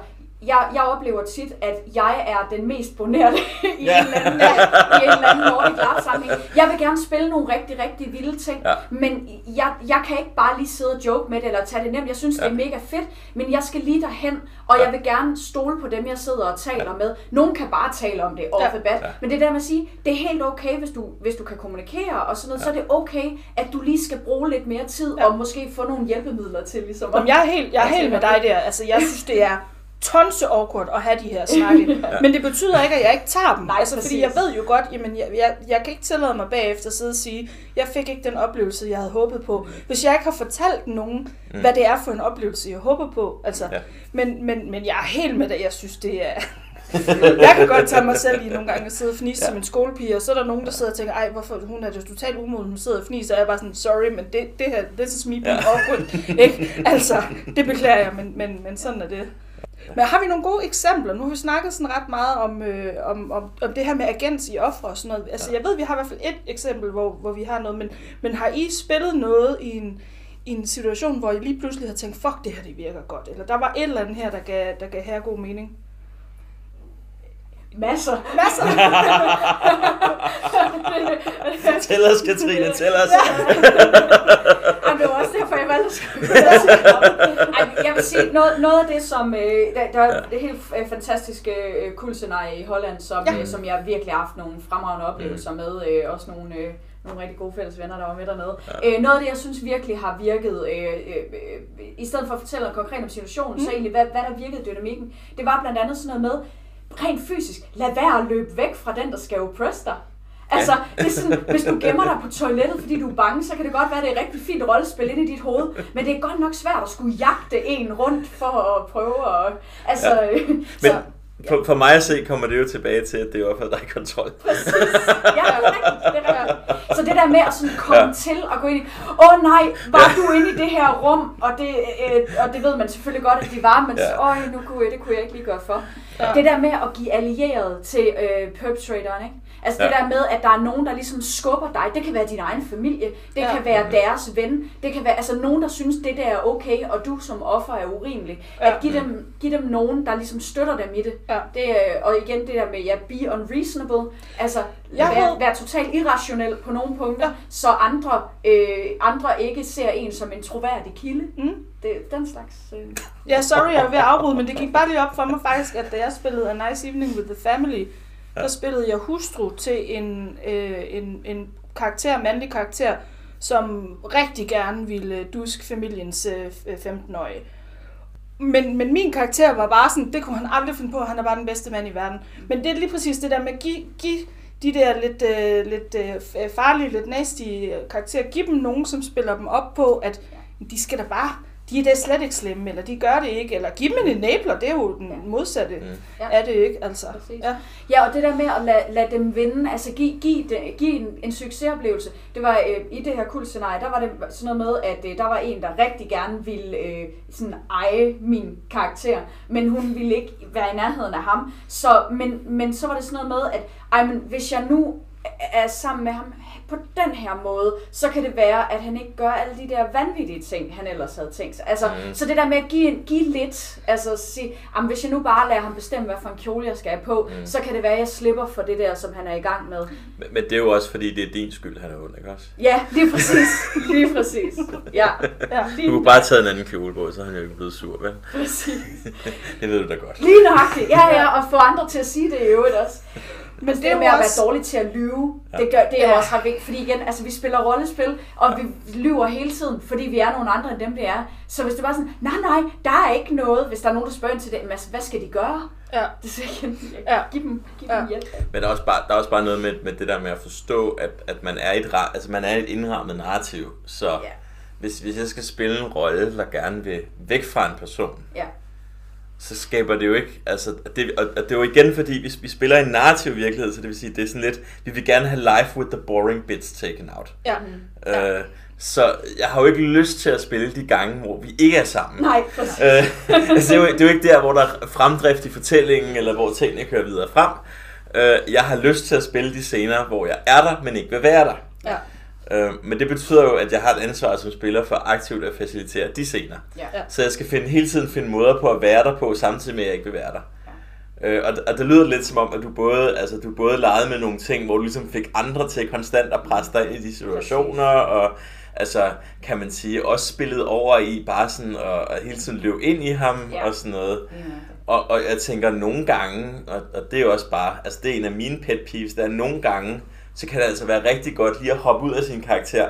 jeg, jeg oplever tit, at jeg er den mest bonerte i, Ja. en eller anden, i en eller anden Nordic Lab sammenhæng. Jeg vil gerne spille nogle rigtig, rigtig vilde ting, Ja. men jeg, jeg kan ikke bare lige sidde og joke med det, eller tage det nemt. Jeg synes, Ja. det er mega fedt, men jeg skal lige derhen, og Ja. jeg vil gerne stole på dem, jeg sidder og taler med. Nogen kan bare tale om det off Ja. the bat, Ja. men det der med at sige, det er helt okay, hvis du, hvis du kan kommunikere og sådan noget, så er det okay, at du lige skal bruge lidt mere tid, Ja. og måske få nogle hjælpemidler til, ligesom Jamen, jeg er helt, jeg er helt med dig der. Altså, jeg synes, det er tonse awkward at have de her snakke. Men det betyder ikke, at jeg ikke tager dem. Nej, altså, fordi jeg ved jo godt, jamen, jeg, jeg, jeg kan ikke tillade mig bagefter at sidde og sige, jeg fik ikke den oplevelse, jeg havde håbet på. Hvis jeg ikke har fortalt nogen, mm. hvad det er for en oplevelse, jeg håber på. Altså, Ja. men, men, men jeg er helt med det. Jeg synes, det er... jeg kan godt tage mig selv i nogle gange at sidde og fnise ja. som en skolepige, og så er der nogen, der sidder og tænker, ej, hvorfor hun er det totalt umoden, hun sidder og fniser, og jeg er bare sådan, sorry, men det, det her, this is me being Ja. awkward. Ikke? Altså, det beklager jeg, men, men, men sådan er det. Men har vi nogle gode eksempler? Nu har vi snakket sådan ret meget om, øh, om, om, om det her med agens i ofre og sådan noget. Altså, jeg ved, vi har i hvert fald et eksempel, hvor, hvor vi har noget, men, men har I spillet noget i en, i en situation, hvor I lige pludselig har tænkt, fuck, det her det virker godt, eller der var et eller andet her, der gav, der gav her god mening? Masser. Masser! Tæl os, Katrine, tæl os. Ej, det var også det. Ej, jeg, vil sige, noget, noget af det, som... Øh, der, der er det helt øh, fantastiske øh, kulscenarie i Holland, som, Ja. øh, som jeg virkelig har haft nogle fremragende oplevelser Mm. med. Øh, også nogle, øh, nogle rigtig gode fælles venner, der var med dernede. Ja. Øh, noget af det, jeg synes virkelig har virket, øh, øh, øh, i stedet for at fortælle konkret om situationen, mm. så egentlig, hvad, hvad der virkede dynamikken, det var blandt andet sådan noget med, rent fysisk, lad være at løbe væk fra den, der skal oppresse dig. Altså, det er sådan, hvis du gemmer dig på toilettet, fordi du er bange, så kan det godt være, at det er et rigtig fint rollespil ind i dit hoved. Men det er godt nok svært at skulle jagte en rundt for at prøve at... Altså, Ja. ja. Men så, for, for mig at se, kommer det jo tilbage til, at det er jo der er i kontrol. Præcis. Ja, det er rigtigt. Det er rigtigt. Så det der med at sådan komme ja. til at gå ind i, åh oh, nej, var du inde i det her rum? Og det, øh, og det ved man selvfølgelig godt, at de var, men Ja. ja. øj, nu kunne, jeg, det kunne jeg ikke lige gøre for. Ja. Ja. Det der med at give allieret til øh, perpetrateren, ikke? Altså ja. det der med, at der er nogen, der ligesom skubber dig. Det kan være din egen familie, det Ja. kan være deres ven, det kan være altså nogen, der synes, det der er okay, og du som offer er urimelig. Ja. At give dem, give dem nogen, der ligesom støtter dem i det. Ja. det er, og igen det der med, ja, be unreasonable. Altså, Jeg være, ved- være totalt irrationel på nogle punkter, ja. så andre, øh, andre ikke ser en som en troværdig kilde. Mm. Det er den slags... Øh. Ja, sorry, jeg er ved at afbryde, men det gik bare lige op for mig faktisk, at da jeg spillede A Nice Evening with the Family, ja. der spillede jeg hustru til en, øh, en, en karakter, mandlig karakter, som rigtig gerne ville duske familiens øh, 15-årige. Men, men min karakter var bare sådan, det kunne han aldrig finde på, han er bare den bedste mand i verden. Men det er lige præcis det der med at give, give de der lidt, øh, lidt øh, øh farlige, lidt nasty øh, karakterer, give dem nogen, som spiller dem op på, at de skal da bare, de er da slet ikke slemme, eller de gør det ikke, eller give dem en enabler, det er jo den modsatte Mm. Ja. af det ikke, altså. Præcis. Ja. Ja, og det der med at lade, lade dem vinde, altså give, give, det, give en, en succesoplevelse. Det var øh, i det her kul scenarie, der var det sådan noget med, at øh, der var en, der rigtig gerne ville øh, sådan eje min karakter, men hun ville ikke være i nærheden af ham. Så, men, men så var det sådan noget med, at ej, men hvis jeg nu er sammen med ham på den her måde, så kan det være, at han ikke gør alle de der vanvittige ting, han ellers havde tænkt sig. Altså, Mm. Så det der med at give, give lidt, altså sige, "Jamen, hvis jeg nu bare lader ham bestemme, hvad for en kjole jeg skal have på, Mm. så kan det være, at jeg slipper for det der, som han er i gang med. Men, men det er jo også, fordi det er din skyld, han er ond, ikke også? Ja, lige præcis. lige præcis. Ja, Ja. lige, Du kunne bare tage en anden kjole på, så er han jo ikke blevet sur, vel? præcis. Det ved du da godt. Lige nøjagtigt. Ja, ja, og få andre til at sige det i øvrigt også. Men Altså, det er med at også... være dårlig til at lyve, Ja. det, gør, det er Ja. også ret vigtigt. Fordi igen, altså vi spiller rollespil, og vi lyver hele tiden, fordi vi er nogle andre end dem, vi er. Så hvis det bare sådan, nej, nej, der er ikke noget, hvis der er nogen, der spørger ind til det, men altså, hvad skal de gøre? Ja. Det er igen, Ja. ja. giv dem, giv Ja. dem hjælp. Men der er også bare, der er også bare noget med, med det der med at forstå, at, at man er et, altså man er et indrammet narrativ. Så Ja. hvis, hvis jeg skal spille en rolle, der gerne vil væk fra en person, Ja. Så skaber det jo ikke, altså, det, og, og det er jo igen fordi, vi, vi spiller i en narrativ virkelighed, så det vil sige, det er sådan lidt, vi vil gerne have life with the boring bits taken out. Ja. Ja. Øh, så jeg har jo ikke lyst til at spille de gange, hvor vi ikke er sammen. Nej, præcis. Øh, altså, det, er jo, det er jo ikke der, hvor der er fremdrift i fortællingen, eller hvor tingene kører videre frem. Øh, jeg har lyst til at spille de scener, hvor jeg er der, men ikke vil være der. Ja. Øh, men det betyder jo, at jeg har et ansvar som spiller for aktivt at facilitere de scener. Ja. Ja. Så jeg skal finde, hele tiden finde måder på at være der på, samtidig med, at jeg ikke vil være der. Øh, og, og det lyder lidt som om, at du både, altså, du både legede med nogle ting, hvor du ligesom fik andre til konstant at presse dig ind i de situationer, og altså, kan man sige, også spillet over i bare sådan at, at hele tiden løbe ind i ham Ja. og sådan noget. Ja. Og, og jeg tænker nogle gange, og, og det er jo også bare, altså det er en af mine pet peeves, der er nogle gange, så kan det altså være rigtig godt lige at hoppe ud af sin karakter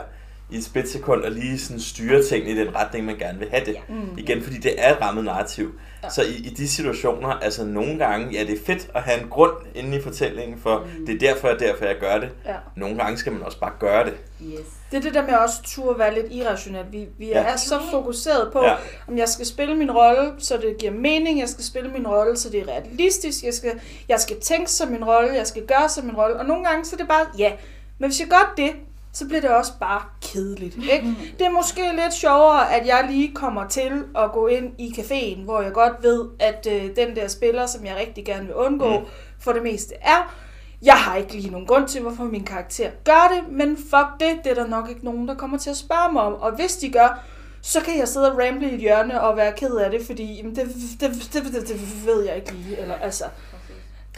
i et splitsekund og lige sådan styre tingene i den retning, man gerne vil have det. Ja. Mm. Igen, fordi det er et rammet narrativ. Ja. Så i, i de situationer, altså nogle gange, ja, det er fedt at have en grund inde i fortællingen, for mm. det er derfor, og derfor, jeg gør det. Ja. Nogle gange skal man også bare gøre det. Yes. Det er det der med også turde være lidt irrationel. Vi, vi Ja. er så fokuseret på, ja. om jeg skal spille min rolle, så det giver mening. Jeg skal spille min rolle, så det er realistisk. Jeg skal, jeg skal tænke som min rolle. Jeg skal gøre som min rolle. Og nogle gange så er det bare, ja. Men hvis jeg gør det, så bliver det også bare kedeligt. Ikke? Det er måske lidt sjovere, at jeg lige kommer til at gå ind i caféen, hvor jeg godt ved, at øh, den der spiller, som jeg rigtig gerne vil undgå, Mm. mm. for det meste er. Jeg har ikke lige nogen grund til, hvorfor min karakter gør det, men fuck det, det er der nok ikke nogen, der kommer til at spørge mig om. Og hvis de gør, så kan jeg sidde og ramble i et hjørne og være ked af det, fordi jamen, det, det, det, det, det ved jeg ikke lige. Eller, altså,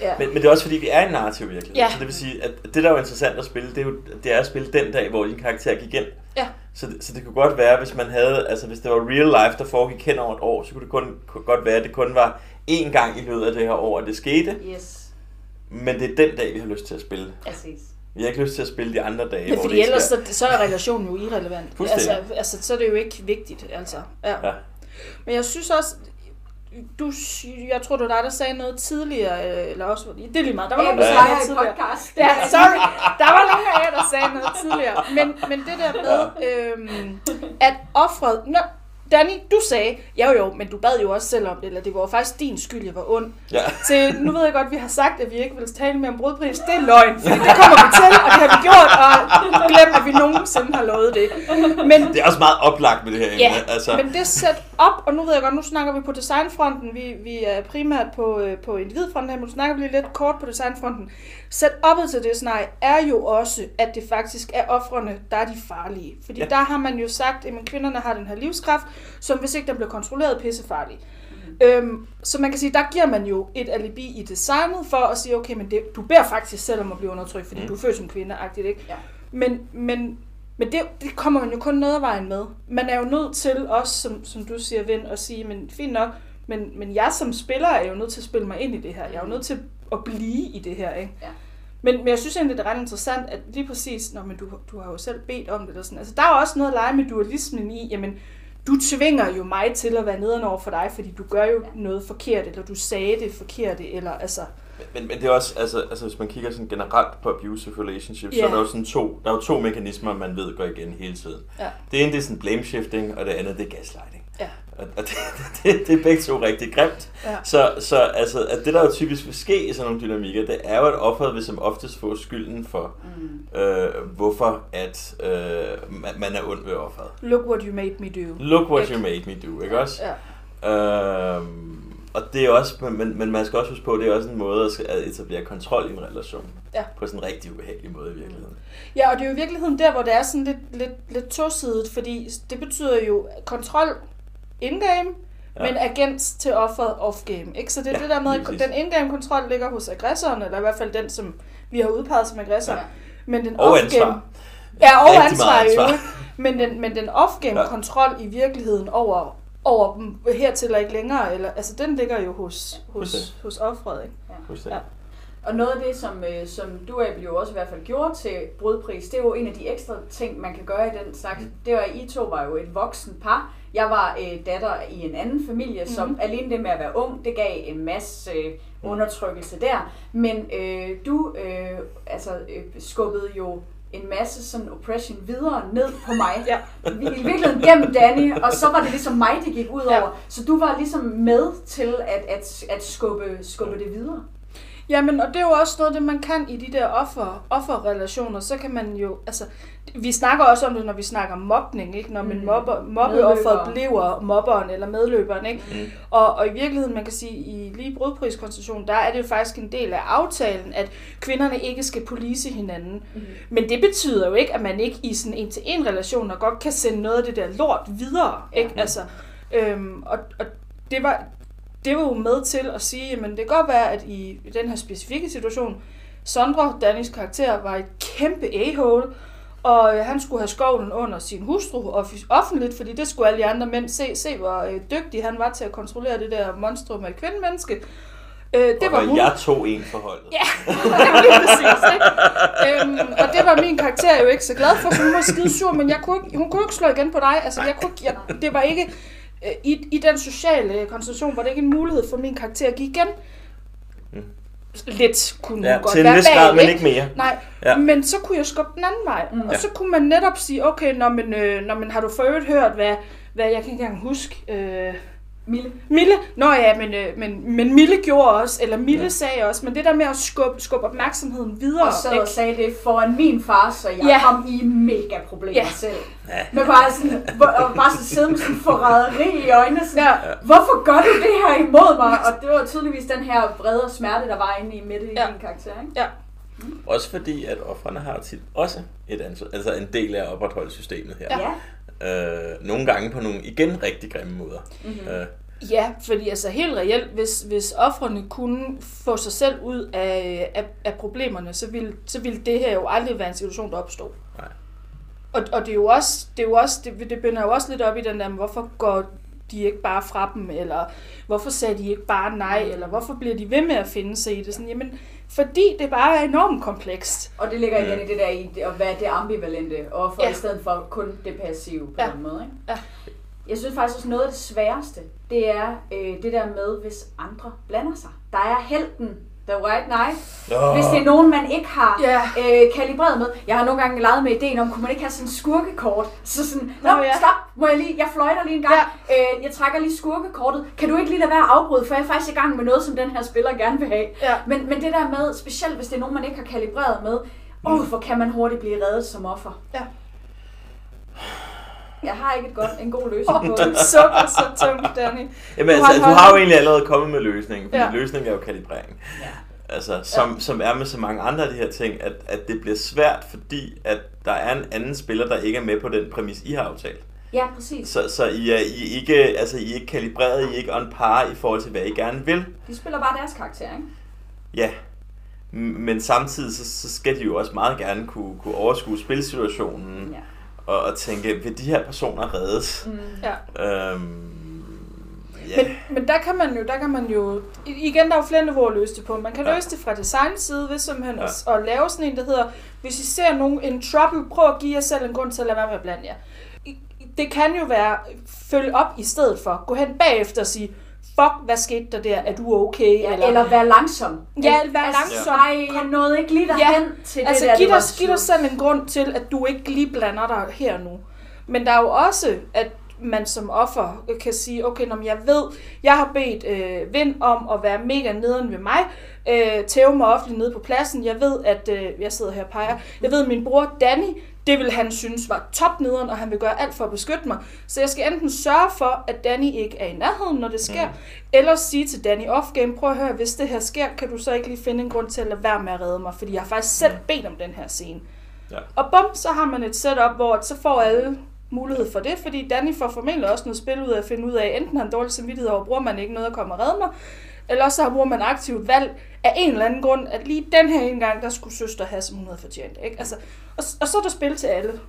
ja. Men, men det er også fordi, vi er i en narrativ virkelighed. Ja. Så det vil sige, at det der er jo interessant at spille, det er jo det er at spille den dag, hvor din karakter gik ind. Ja. Så, det- så det kunne godt være, hvis man havde, altså hvis det var real life, der foregik hen over et år, så kunne det kun, kunne godt være, at det kun var én gang i løbet af det her år, at det skete. Yes, Men det er den dag, vi har lyst til at spille. præcis. Vi har ikke lyst til at spille de andre dage, hvor fordi ellers så, så er relationen jo irrelevant. Altså, altså, så er det jo ikke vigtigt. Altså. Ja. Ja. Men jeg synes også, du, jeg tror, det var dig, der sagde noget tidligere, øh, eller også, det er lige meget, der var nogen, der sagde noget tidligere. podcast. Ja, sorry. Der var nogen af jer, der sagde noget tidligere. Men, men det der med, øhm, at offret... Nå, Danny, du sagde, ja jo, men du bad jo også selv om det, eller det var jo faktisk din skyld, jeg var ond. Ja. Til, nu ved jeg godt, at vi har sagt, at vi ikke vil tale mere om brudpris. Det er løgn, for det kommer vi til, og det har vi gjort, og glem, at vi nogensinde har lovet det. Men Det er også meget oplagt med det her emne. Ja, altså, men det sæt op, og nu ved jeg godt, nu snakker vi på designfronten, vi, vi er primært på, øh, på individfronten her, men nu snakker vi lige lidt kort på designfronten. Sæt oppet til det scenarie er jo også, at det faktisk er offrene, der er de farlige. Fordi Ja. der har man jo sagt, at kvinderne har den her livskraft, som hvis ikke den bliver kontrolleret, er pissefarlig. Mm. Øhm, så man kan sige, der giver man jo et alibi i designet for at sige, okay, men det, du beder faktisk selv om at blive undertrykt, fordi Mm. du er født som kvinde, ikke? Ja. Men, men, men det, det kommer man jo kun noget af vejen med. Man er jo nødt til også, som, som du siger, Vind, at sige, men fint nok, men, men jeg som spiller er jo nødt til at spille mig ind i det her. Jeg er jo nødt til at blive i det her, ikke? Ja. Men, men jeg synes egentlig, det er ret interessant, at lige præcis, når men du, du har jo selv bedt om det, eller sådan, altså der er jo også noget at lege med dualismen i, jamen, du tvinger jo mig til at være nederen over for dig, fordi du gør jo Ja. noget forkert, eller du sagde det forkerte, eller altså... Men, men det er også, altså, altså hvis man kigger sådan generelt på abusive relationships, så Ja. er der jo sådan to, der er jo to mekanismer, man ved går igen hele tiden. Ja. Det ene det er sådan blame shifting, og det andet det er gaslighting. Ja. Og, og det, det, det, er begge to rigtig grimt. Ja. Så, så altså, at det der jo typisk vil ske i sådan nogle dynamikker, det er jo, at offeret vil som oftest få skylden for, Mm. øh, hvorfor at øh, man, man er ond ved offeret. Look what you made me do. Look what Ikke? you made me do, ikke også? Ja. Øhm, og det er også, men, men man skal også huske på, at det er også en måde at etablere kontrol i en relation. Ja. På sådan en rigtig ubehagelig måde i virkeligheden. Ja, og det er jo i virkeligheden der, hvor det er sådan lidt, lidt, lidt tosidigt, fordi det betyder jo kontrol in-game, Ja. men agents til offeret off-game. Ikke? Så det er Ja, det der med, at den in-game kontrol ligger hos aggressoren, eller i hvert fald den, som vi har udpeget som aggressor. Ja. Men den Og off-game... ansvar. Ja, og ansvar, ansvar. men den, men den off-game ja. kontrol i virkeligheden over, over dem hertil og ikke længere, eller, altså den ligger jo hos, hos, hos offeret. Ikke? Fuldstændig. Og noget af det, som, øh, som du Abel, jo også i hvert fald gjorde til brudpris, det er jo en af de ekstra ting, man kan gøre i den slags. Det var, I to var jo et voksen par. Jeg var øh, datter i en anden familie, som Mhm. alene det med at være ung, det gav en masse øh, undertrykkelse der. Men øh, du øh, altså, øh, skubbede jo en masse sådan oppression videre ned på mig. Ja. I virkeligheden gennem Danny, og så var det ligesom mig, det gik ud over. Ja. Så du var ligesom med til at, at, at skubbe, skubbe det videre. Jamen, og det er jo også noget, det man kan i de der offer, offerrelationer. Så kan man jo, altså, vi snakker også om det, når vi snakker mobning, ikke? Når man Mm. mobber, mobbeofferet bliver mobberen eller medløberen, ikke? Mm. Og, og i virkeligheden, man kan sige, i lige brudpriskonstitutionen, der er det jo faktisk en del af aftalen, at kvinderne ikke skal police hinanden. Mm. Men det betyder jo ikke, at man ikke i sådan en til en relationer godt kan sende noget af det der lort videre. Ikke? Altså, øhm, og, og det var det var jo med til at sige, at det kan godt være, at i, den her specifikke situation, Sondre, Dannys karakter, var et kæmpe a-hole, og øh, han skulle have skovlen under sin hustru offentligt, fordi det skulle alle de andre mænd se, se hvor øh, dygtig han var til at kontrollere det der monstrum af kvindemenneske. Øh, det og var var hun. jeg tog en forholdet. Ja, lige præcis. Ikke? Øhm, og det var min karakter jo ikke så glad for, så hun var skide sur, men jeg kunne ikke, hun kunne ikke slå igen på dig. Altså, jeg kunne, ikke- jeg, det var ikke, øh, i, i den sociale konstellation var det ikke en mulighed for min karakter at give igen. Mm. Lidt kunne Ja, godt til en være bag, grad, men ikke mere. Nej, Ja. men så kunne jeg skubbe den anden vej. Mm. Og Ja. så kunne man netop sige, okay, når man, øh, når man har du for øvrigt hørt, hvad, hvad jeg kan ikke engang huske, øh, Mille. Mille, nå ja, men, øh, men, men Mille gjorde også, eller Mille Ja. sagde også, men det der med at skubbe, skubbe opmærksomheden videre. Og sad ikke? og sagde det foran min far, så jeg Ja. kom i mega problemer Ja. selv. Ja. Men bare sådan, og bare så sidde med sådan forræderi i øjnene, sådan, Ja. hvorfor gør du det her imod mig? Og det var tydeligvis den her vrede og smerte, der var inde i midte i Ja. din karakter, ikke? Ja. Også fordi, at offrene har tit også et ansvar, altså en del af at opretholde systemet her. Ja. Øh, nogle gange på nogle igen rigtig grimme måder. Mm-hmm. Øh, Ja, fordi altså helt reelt, hvis, hvis offrene kunne få sig selv ud af, af, af problemerne, så ville, så ville det her jo aldrig være en situation, der opstod. Nej. Og, og det er jo også, det, er jo også det, det binder jo også lidt op i den der, hvorfor går de ikke bare fra dem, eller hvorfor sagde de ikke bare nej, eller hvorfor bliver de ved med at finde sig i det? Sådan, jamen, fordi det bare er enormt komplekst. Og det ligger igen i det der i at være det ambivalente offer, Ja. ja. i stedet for kun det passive på ja. den måde. Ikke? Ja. Jeg synes faktisk også noget af det sværeste, det er øh, det der med, hvis andre blander sig. Der er helten, the white knight. Åh. Hvis det er nogen, man ikke har Ja. øh, kalibreret med. Jeg har nogle gange leget med ideen om, kunne man ikke have sådan en skurkekort? Så sådan, Nå, Nå, ja. stop, må jeg lige, jeg fløjter lige en gang. Ja. Øh, jeg trækker lige skurkekortet. Kan du ikke lige lade være at afbryde, for jeg er faktisk i gang med noget, som den her spiller gerne vil have. Ja. Men, men det der med, specielt hvis det er nogen, man ikke har kalibreret med, åh, oh, hvor kan man hurtigt blive reddet som offer. Ja. Jeg har ikke et godt, en god løsning på det. sukker så tungt, Danny. Jamen, Du altså, har du har jo egentlig allerede kommet med løsningen, fordi Ja. løsningen er jo kalibrering. Ja. Altså, som, ja. som er med så mange andre af de her ting, at, at det bliver svært, fordi at der er en anden spiller, der ikke er med på den præmis, I har aftalt. Ja, præcis. Så, så I, er, I, er ikke, altså, I er ikke kalibreret, I er ikke on par i forhold til, hvad I gerne vil. De spiller bare deres karakter, ikke? Ja, men samtidig så, så skal de jo også meget gerne kunne, kunne overskue spilsituationen Ja. Og, og tænke, vil de her personer reddes? Mm. Ja. Øhm, ja. Men, men der kan man jo, der kan man jo, i- igen, der er jo flere niveauer at løse det på. Man kan Ja. løse det fra designside ved simpelthen Ja. at, at lave sådan en, der hedder, hvis I ser nogen en trouble, prøv at give jer selv en grund til at lade være med at blande jer. Det kan jo være, følge op i stedet for. Gå hen bagefter og sige, fuck, hvad skete der der? Er du okay? Ja, eller, eller være langsom. Ja, vær altså, langsom. Nej, jeg nåede ikke lige derhen Ja, til altså, det der. giv det var dig, giv dig selv en grund til, at du ikke lige blander dig her nu. Men der er jo også, at man som offer kan sige, okay, når jeg ved, jeg har bedt øh, Vind om at være mega nederen ved mig, øh, tæve mig offentligt nede på pladsen. Jeg ved, at, øh, jeg sidder her og peger, jeg ved, at min bror Danny, det vil han synes var top nederen, og han vil gøre alt for at beskytte mig. Så jeg skal enten sørge for, at Danny ikke er i nærheden, når det sker, mm. eller sige til Danny off-game, prøv at høre, hvis det her sker, kan du så ikke lige finde en grund til at lade være med at redde mig, fordi jeg har faktisk selv bedt om den her scene. Ja. Og bum, så har man et setup, hvor så får alle mulighed for det, fordi Danny får formentlig også noget spil ud af at finde ud af, enten han dårlig samvittighed over, bruger man ikke noget at komme og redde mig, eller også så bruger man aktivt valg af en eller anden grund, at lige den her ene gang, der skulle søster have, som hun havde fortjent. Ikke? Altså, og, og så er der spil til alle.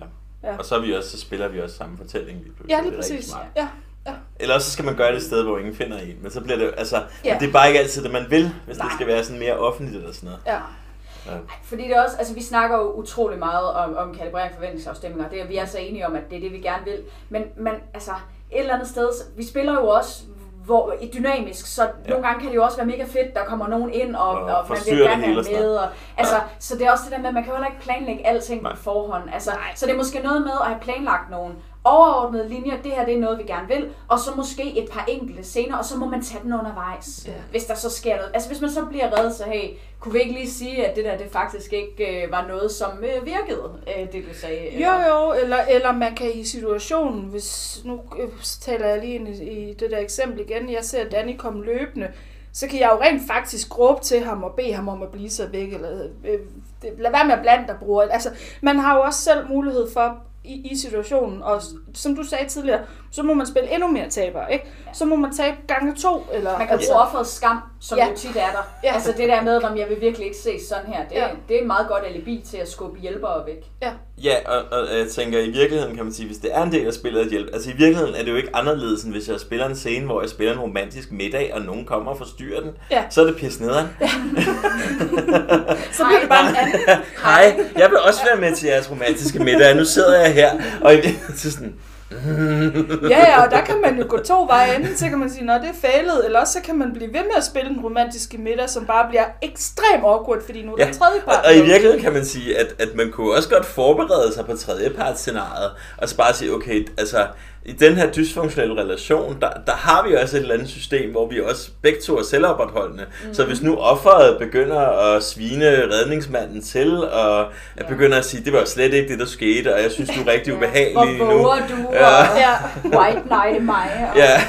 Ja. Ja. Og så, er vi også, så spiller vi også samme fortælling lige pludselig. Ja, Det lige er præcis. smart. Ja. ja. Eller også så skal man gøre det et sted, hvor ingen finder en. Men så bliver det, altså, Ja. ja. det er bare ikke altid det, man vil, hvis Nej. det skal være sådan mere offentligt eller sådan noget. ja. Fordi det er også, altså vi snakker jo utrolig meget om, om kalibrering og forventningsafstemninger. Det er vi er så enige om, at det er det, vi gerne vil. Men, men altså, et eller andet sted, vi spiller jo også hvor, i dynamisk, så ja. nogle gange kan det jo også være mega fedt, der kommer nogen ind, og, Og og, man vil det gerne være med. Og, altså, Så det er også det der med, at man kan jo heller ikke planlægge alting Nej. på forhånd. Altså, Nej. så det er måske noget med at have planlagt nogle overordnede linjer, det her det er noget, vi gerne vil, og så måske et par enkelte scener, og så må man tage den undervejs, Ja. hvis der så sker noget. Altså hvis man så bliver reddet, så hey, kunne vi ikke lige sige, at det der det faktisk ikke øh, var noget, som øh, virkede, øh, det du sagde? Jo, jo, eller, eller man kan i situationen, hvis nu øh, taler jeg lige ind i, i det der eksempel igen, jeg ser Danny komme løbende, så kan jeg jo rent faktisk råbe til ham og bede ham om at blive så væk, eller øh, det- lad være med at blande dig, bror. Altså, man har jo også selv mulighed for i, i situationen, og som du sagde tidligere, så må man spille endnu mere taber, ikke? Så må man tabe gange to, eller... Man kan bruge offerets skam, som Ja. ja. jo tit er der. Ja. Ja. Altså det der med, om jeg vil virkelig ikke se sådan her, det, Ja. ja. det er et meget godt alibi til at skubbe hjælpere væk. Ja, og, og jeg tænker, i virkeligheden kan man sige, hvis det er en del af spillet at hjælpe, altså i virkeligheden er det jo ikke anderledes, end hvis jeg spiller en scene, hvor jeg spiller en romantisk middag, og nogen kommer og forstyrrer den, Ja. så er det pisse nederen. Så bliver det bare. Hej, jeg vil også være med til jeres romantiske middag, nu sidder jeg her, og i så sådan, Ja, ja, og der kan man jo gå to veje. Enten så kan man sige, at det er fejlet, eller også så kan man blive ved med at spille den romantiske middag, som bare bliver ekstremt awkward, fordi nu er Ja, den tredje og, part. og i med. virkeligheden kan man sige, at, at man kunne også godt forberede sig på tredjepartsscenariet, og så bare sige, okay, altså, i den her dysfunktionelle relation, der, der har vi også et eller andet system, hvor vi også begge to er selvopretholdende. Mm. Så hvis nu offeret begynder at svine redningsmanden til, og at Ja. begynder at sige, det var slet ikke det, der skete, og jeg synes, du er rigtig ubehagelig lige Hvor nu. våger du, Ja. og Ja, white knight mig. Og... Ja,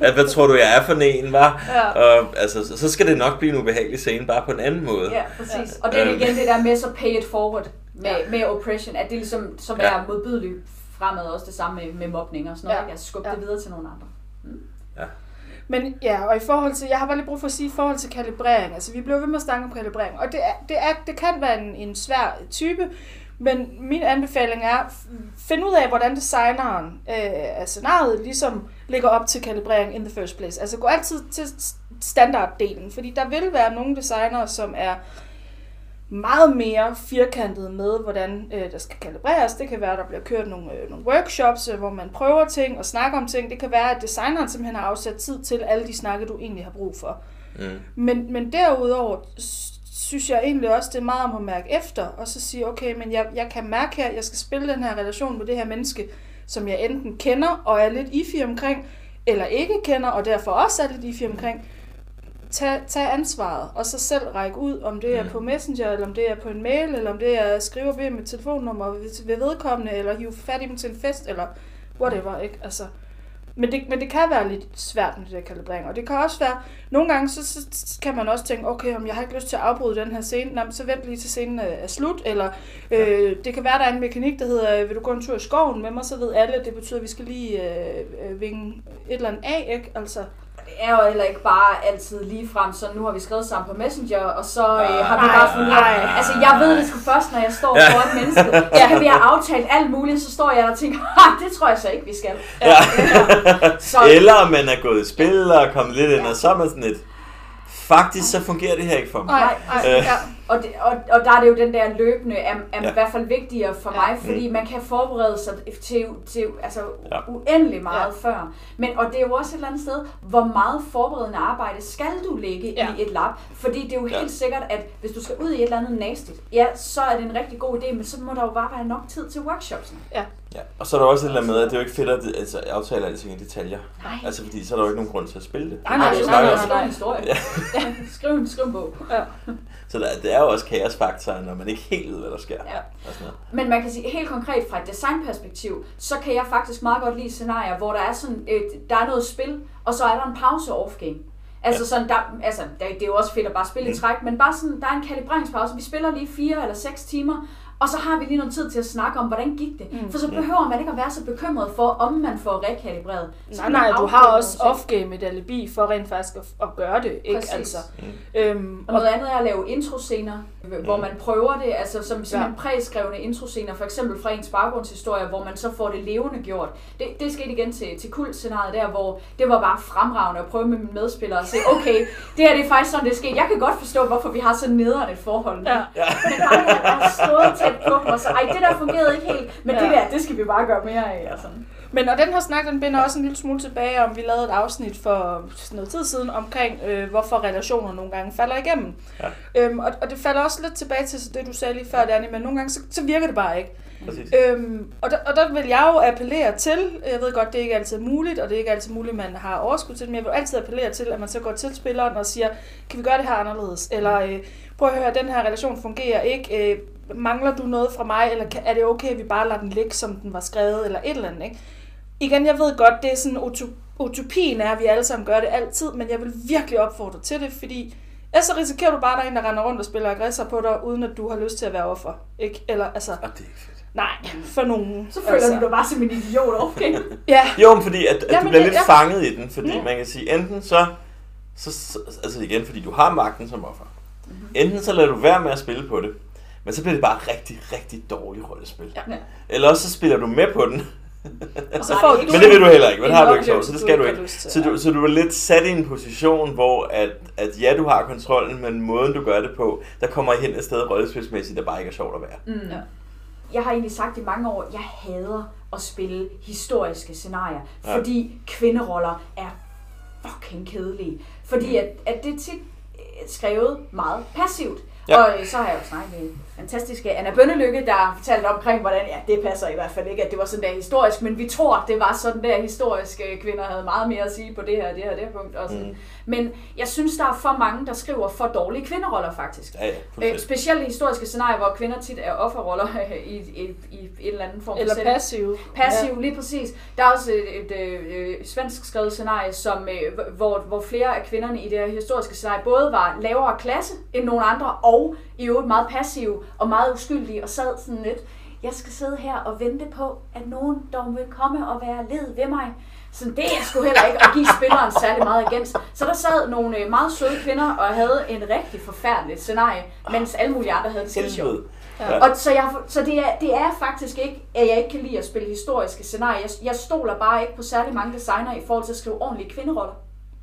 at, hvad tror du, jeg er for en, var? Ja. Og altså, så- skal det nok blive en ubehagelig scene, bare på en anden måde. Ja, præcis. Og det er Øhm. igen det der med så pay it forward med, Ja. med oppression, at det ligesom som Ja. er modbydeligt fremad, også det samme med, med mobning og sådan noget, Ja. ja. ikke? Altså skubbe Ja. det videre til nogle andre. Men ja, og i forhold til, jeg har bare lige brug for at sige, i forhold til kalibrering, altså vi bliver ved med at snakke om kalibrering, og det, er, det, er, det kan være en, en svær type, Men min anbefaling er, find ud af, hvordan designeren øh, af scenariet ligesom ligger op til kalibrering in the first place. Altså gå altid til standarddelen, fordi der vil være nogle designere, som er meget mere firkantet med, hvordan øh, der skal kalibreres. Det kan være, at der bliver kørt nogle, øh, nogle workshops, øh, hvor man prøver ting og snakker om ting. Det kan være, at designeren simpelthen har afsat tid til alle de snakke, du egentlig har brug for. Mm. Men, men derudover synes jeg egentlig også, det er meget om at mærke efter, og så sige, okay, men jeg, jeg kan mærke her, jeg skal spille den her relation med det her menneske, som jeg enten kender og er lidt ifi omkring, eller ikke kender, og derfor også er lidt ifi omkring. Tag, tag ansvaret, og så selv række ud, om det er Mm. på Messenger, eller om det er på en mail, eller om det er skrive ved med telefonnummer ved- ved vedkommende, eller hive fat i dem til en fest, eller whatever, ikke? Altså, men det, men det kan være lidt svært med det der kalibrering, og det kan også være, nogle gange så, så kan man også tænke, okay, om jeg har ikke lyst til at afbryde den her scene, Nå, så vent lige til scenen er, er slut, eller øh, det kan være, der er en mekanik, der hedder, vil du gå en tur i skoven med mig, så ved alle, at det betyder, at vi skal lige øh, øh, vinge et eller andet af, ikke? Altså, Det er jo heller ikke bare altid lige frem, så nu har vi skrevet sammen på Messenger, og så øh, har vi bare fundet ud af, altså jeg ved det sgu først, når jeg står Ja. foran mennesket. Så kan vi have aftalt alt muligt, så står jeg der og tænker, "Ha, det tror jeg så ikke, vi skal. Ja. Så, Eller om man er gået i spil og kommet lidt ind, og så er man sådan lidt, faktisk så fungerer det her ikke for mig. nej, nej, Øh. ja. Og, det, og, og der er det jo den der løbende, er, er Ja. i hvert fald vigtigere for Ja. mig, fordi man kan forberede sig til, til altså, Ja. uendelig meget Ja. før. Men, og det er jo også et eller andet sted, hvor meget forberedende arbejde skal du lægge Ja. i et lab? Fordi det er jo Ja. helt sikkert, at hvis du skal ud i et eller andet nastigt, ja, så er det en rigtig god idé, men så må der jo bare være nok tid til workshopsene. Ja. Og så er der også et eller andet med, at det er jo ikke fedt at altså, aftale alting i detaljer. Nej. Altså fordi så er der jo ikke nogen grund til at spille det. Nej, nej, jo nej, snakker nej, om. Skriv en historie. Ja. skriv, en, skriv en bog. Så der, det er jo også kaosfaktoren, når man ikke helt ved, hvad der sker. Ja. Og sådan noget. Men man kan sige helt konkret fra et designperspektiv, så kan jeg faktisk meget godt lide scenarier, hvor der er sådan, øh, der er noget spil, og så er der en pause off-game. Altså Ja. sådan, der, altså, der, det er jo også fedt at bare spille i Mm. træk, men bare sådan, der er en kalibreringspause. Vi spiller lige fire eller seks timer, og så har vi lige noget tid til at snakke om, hvordan gik det. Mm. For så behøver man ikke at være så bekymret for, om man får rekalibreret. Så Nej, nej, du har også off-game et alibi for rent faktisk at, at gøre det, ikke? Præcis. Altså, Mm. øhm, Og noget andet er at lave introscener, hvor Mm. man prøver det, altså som simpelthen Ja. præskrevne introscener, for eksempel fra ens baggrundshistorie, hvor man så får det levende gjort. Det, det skete igen til, til kultscenariet der, hvor det var bare fremragende at prøve med mine medspillere og se, okay, det her det er faktisk sådan, det er sket. Jeg kan godt forstå, hvorfor vi har så nederen et forhold. Ja. Ja. Men bare det, at stået tæt på dem og så, ej, det der fungerede ikke helt, men Ja. det der, det skal vi bare gøre mere af. Og sådan. Men og den her snak, den binder også en lille smule tilbage om, vi lavede et afsnit for noget tid siden omkring, øh, hvorfor relationer nogle gange falder igennem. Ja. Øhm, og, og det falder også lidt tilbage til det, du sagde lige før, Danny, men nogle gange, så, så virker det bare ikke. Præcis. Øhm, og, der, og der vil jeg jo appellere til, jeg ved godt, det er ikke altid muligt, og det er ikke altid muligt, man har overskud til det, men jeg vil altid appellere til, at man så går til spilleren og siger, kan vi gøre det her anderledes? Eller øh, prøv at høre, den her relation fungerer ikke, øh, mangler du noget fra mig, eller er det okay, at vi bare lader den ligge, som den var skrevet, eller et eller andet, ikke? Igen, jeg ved godt, det er sådan, uto- utopien er, at vi alle sammen gør det altid, men jeg vil virkelig opfordre til det, fordi ellers så risikerer du bare, at der er en, der render rundt og spiller aggressor på dig, uden at du har lyst til at være offer. Ikke? Eller, altså, Og det er ikke fedt. nej, for nogen. Så føler du dig bare som en idiot, okay? Ja, Jo, men fordi at, at Jamen, du bliver det- lidt ja. fanget i den, fordi Mm. man kan sige, enten så, så, så, altså igen, fordi du har magten som offer. Mhm. Enten så lader du være med at spille på det, men så bliver det bare rigtig, rigtig dårligt rollespil. Ja. Eller også så spiller du med på den, og så får du men det vil du heller ikke, men har du ikke oplevelse, så det skal du ikke. Så du, så du er lidt sat i en position, hvor at, at ja, du har kontrollen, men måden du gør det på, der kommer I hen et sted rollespilsmæssigt, der bare ikke er sjovt at være. Mm. Ja. Jeg har egentlig sagt i mange år, at jeg hader at spille historiske scenarier, Ja. ja. fordi kvinderoller er fucking kedelige. Fordi at, at det er tit øh, skrevet meget passivt. Ja. Ja. Og øh, så har jeg jo snakket med fantastiske Anna Bønnelykke, der fortalte omkring, hvordan, ja, det passer i hvert fald ikke, at det var sådan der historisk, men vi tror, det var sådan der historisk, kvinder havde meget mere at sige på det her, det her, det her punkt. Og sådan. Mm. Men jeg synes, der er for mange, der skriver for dårlige kvinderoller faktisk. Ja, ja, Øh, fuldstændig. specielt i historiske scenarier, hvor kvinder tit er offerroller i, i, i en eller anden form for Eller setting. passiv. Passiv, ja. lige præcis. Der er også et, et, et, et svensk skrevet scenarie, som, øh, hvor, hvor flere af kvinderne i det her historiske scenarie både var lavere klasse end nogle andre, og i øvrigt meget passive og meget uskyldige, og sad sådan lidt, jeg skal sidde her og vente på, at nogen dog vil komme og være led ved mig. Så det er sgu heller ikke at give spilleren særlig meget agens. Så der sad nogle øh, meget søde kvinder og havde en rigtig forfærdelig scenarie, mens alle mulige andre havde det skide sjovt. Ja. Og så, jeg, så det, er, det er faktisk ikke, at jeg ikke kan lide at spille historiske scenarier. Jeg, jeg stoler bare ikke på særlig mange designer i forhold til at skrive ordentlige kvinderoller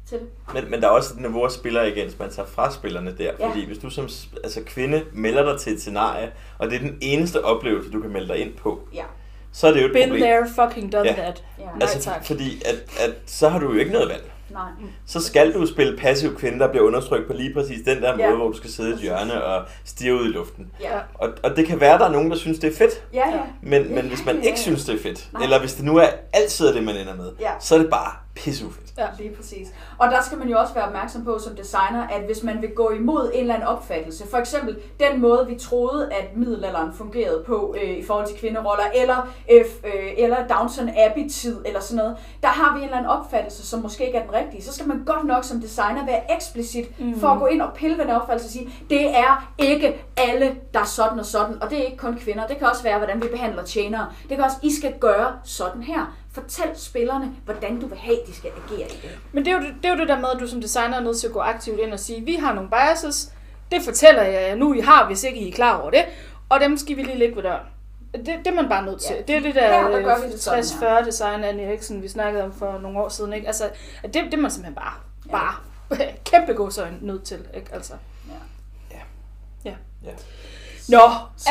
til det. Men, men der er også et niveau af spillere igen, man tager fra spillerne der. Ja. Fordi hvis du som altså, kvinde melder dig til et scenarie, og det er den eneste oplevelse, du kan melde dig ind på, Ja. Så er det jo et Been problem. there, fucking done Ja. that. Ja. Nej altså, tak. fordi at, at, så har du jo ikke noget valg. Nej. Så skal du spille passiv kvinde, der bliver undertrykt på lige præcis den der Ja. måde, hvor du skal sidde i et hjørne og stige ud i luften. Ja. Og, og det kan være, der er nogen, der synes, det er fedt. Ja, ja. Men, men hvis man Ja, ikke ja. synes, det er fedt, Nej. eller hvis det nu er altid det, man ender med, Ja. så er det bare pissufedt. Ja. Lige præcis. Og der skal man jo også være opmærksom på som designer, at hvis man vil gå imod en eller anden opfattelse, for eksempel den måde, vi troede, at middelalderen fungerede på øh, i forhold til kvinderoller, eller, øh, f- øh, eller Downton Abbey-tid, eller sådan noget, der har vi en eller anden opfattelse, som måske ikke er den rigtige. Så skal man godt nok som designer være eksplicit mm. for at gå ind og pille ved den opfattelse og sige, det er ikke alle, der er sådan og sådan, og det er ikke kun kvinder. Det kan også være, hvordan vi behandler tjenere. Det kan også, I skal gøre sådan her. Fortæl spillerne, hvordan du vil have, de skal agere i det. Men det er, jo det, det er jo det der med, at du som designer er nødt til at gå aktivt ind og sige, vi har nogle biases, det fortæller jeg jer nu, I har, hvis ikke I er klar over det, og dem skal vi lige lægge ved døren. Det, det er man bare nødt til. Ja. Det er det der, der gør vi øh. 60-40 design Annie Eriksen, vi snakkede om for nogle år siden. Ikke? Altså, det, det er man simpelthen bare, Ja. bare kæmpe godsøjne nødt til. Ikke? Altså. Ja. Ja. Ja. Nå,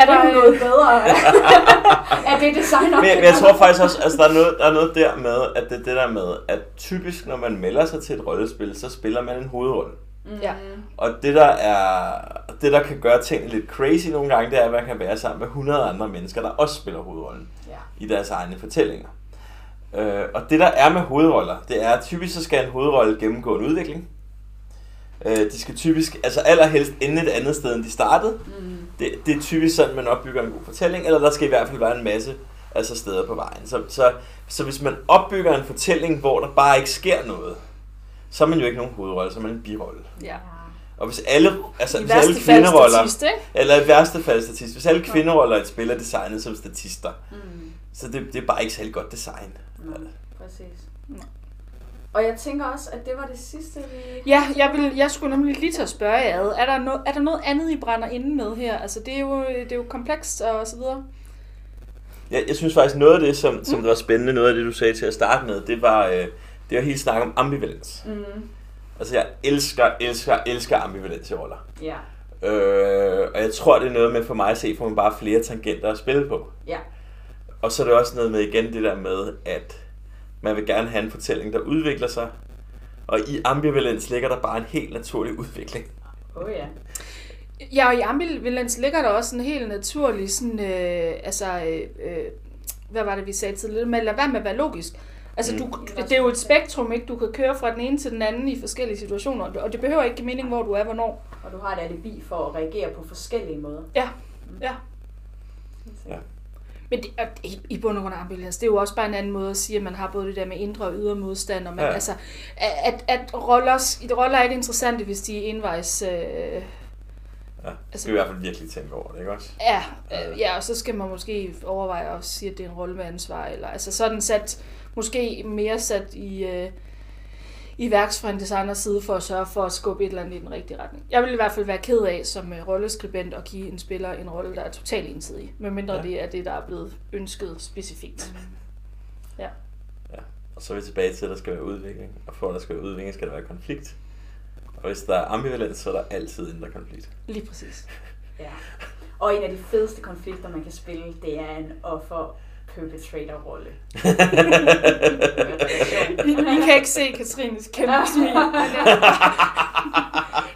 er der noget bedre af det designer. Men, jeg- men jeg tror faktisk også, altså der er, noget, der er noget der med, at det er det der med, at typisk når man melder sig til et rollespil, så spiller man en hovedrolle. Ja. Og det der er, det der kan gøre tingene lidt crazy nogle gange, det er, at man kan være sammen med 100 andre mennesker, der også spiller hovedrollen Ja. i deres egne fortællinger. Øh, og det der er med hovedroller, det er, at typisk så skal en hovedrolle gennemgå en udvikling. Øh, de skal typisk, altså allerhelst ende et andet sted, end de startede. Mm. Det, det er typisk sådan, man opbygger en god fortælling, eller der skal i hvert fald være en masse altså steder på vejen. Så, så, så hvis man opbygger en fortælling, hvor der bare ikke sker noget, så er man jo ikke nogen hovedrolle, så er man en birolle. Ja. Og hvis alle, altså I hvis alle kvinderoller, statist, eller i værste fald statist, hvis alle kvinderoller i et spil er designet som statister, Mm. så det, det er bare ikke særlig godt design. Nej, præcis. Nå. Og jeg tænker også, at det var det sidste, vi... Ja, jeg, vil, jeg skulle nemlig lige til at spørge jer ad. Er der, no, er der noget andet, I brænder inde med her? Altså, det er jo, det er jo komplekst og så videre. Jeg, jeg synes faktisk, noget af det, som, som var spændende, noget af det, du sagde til at starte med, det var, øh, det var hele snakke om ambivalens. Mm. Altså, jeg elsker, elsker, elsker ambivalens i roller. Ja. Øh, og jeg tror, det er noget med for mig at se, får man bare flere tangenter at spille på. Ja. Og så er det også noget med igen det der med, at man vil gerne have en fortælling, der udvikler sig. Og i ambivalens ligger der bare en helt naturlig udvikling. Oh ja. Ja, og i ambivalens ligger der også en helt naturlig sådan, øh, altså, øh, øh, hvad var det, vi sagde tidligere, med at lade være med at være logisk. Altså, Mm. du, det er jo et spektrum, ikke? Du kan køre fra den ene til den anden i forskellige situationer, og det behøver ikke give mening, hvor du er, hvornår. Og du har et alibi for at reagere på forskellige måder. Ja, ja. Ja. Men det, i, i bund og grund ambivalens, det er jo også bare en anden måde at sige, at man har både det der med indre og ydre modstand, og man, Ja. altså, at, at roller, roller er ikke interessante, hvis de er envejs... Øh, Ja, det Altså- skal vi i hvert fald virkelig tænke over det, ikke også? Ja, øh, ja, og så skal man måske overveje at sige, at det er en rolle med ansvar, eller altså sådan sat, måske mere sat i, øh, i værks fra en designers side for at sørge for at skubbe et eller andet i den rigtige retning. Jeg vil i hvert fald være ked af som øh, rolleskribent at give en spiller en rolle, der er totalt ensidig, medmindre Ja. ja. det er det, der er blevet ønsket specifikt. Ja. Og så er vi tilbage til, at der skal være udvikling. Og for at der skal være udvikling, skal der være konflikt. Og hvis der er ambivalens, så er der altid indre konflikt. Lige præcis. Ja. Og en af de fedeste konflikter, man kan spille, det er en offer perpetrator-rolle. I, I kan ikke se Katrines kæmpe smil.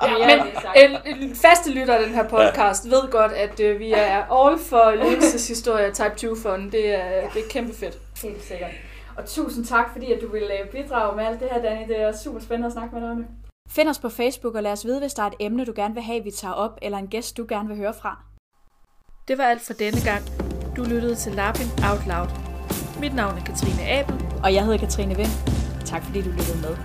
Ja, Ja, men er en, en faste lytter af den her podcast ved godt, at øh, vi er all for ledelseshistorie Type 2 fund. Det er, det er kæmpe fedt. Helt sikkert. Og tusind tak, fordi at du ville øh, bidrage med alt det her, Danny. Det er super spændende at snakke med dig om det. Find os på Facebook og lad os vide, hvis der er et emne, du gerne vil have, vi tager op, eller en gæst, du gerne vil høre fra. Det var alt for denne gang. Du lyttede til Lapping Out Loud. Mit navn er Katrine Abel. Og jeg hedder Katrine Vind. Tak fordi du lyttede med.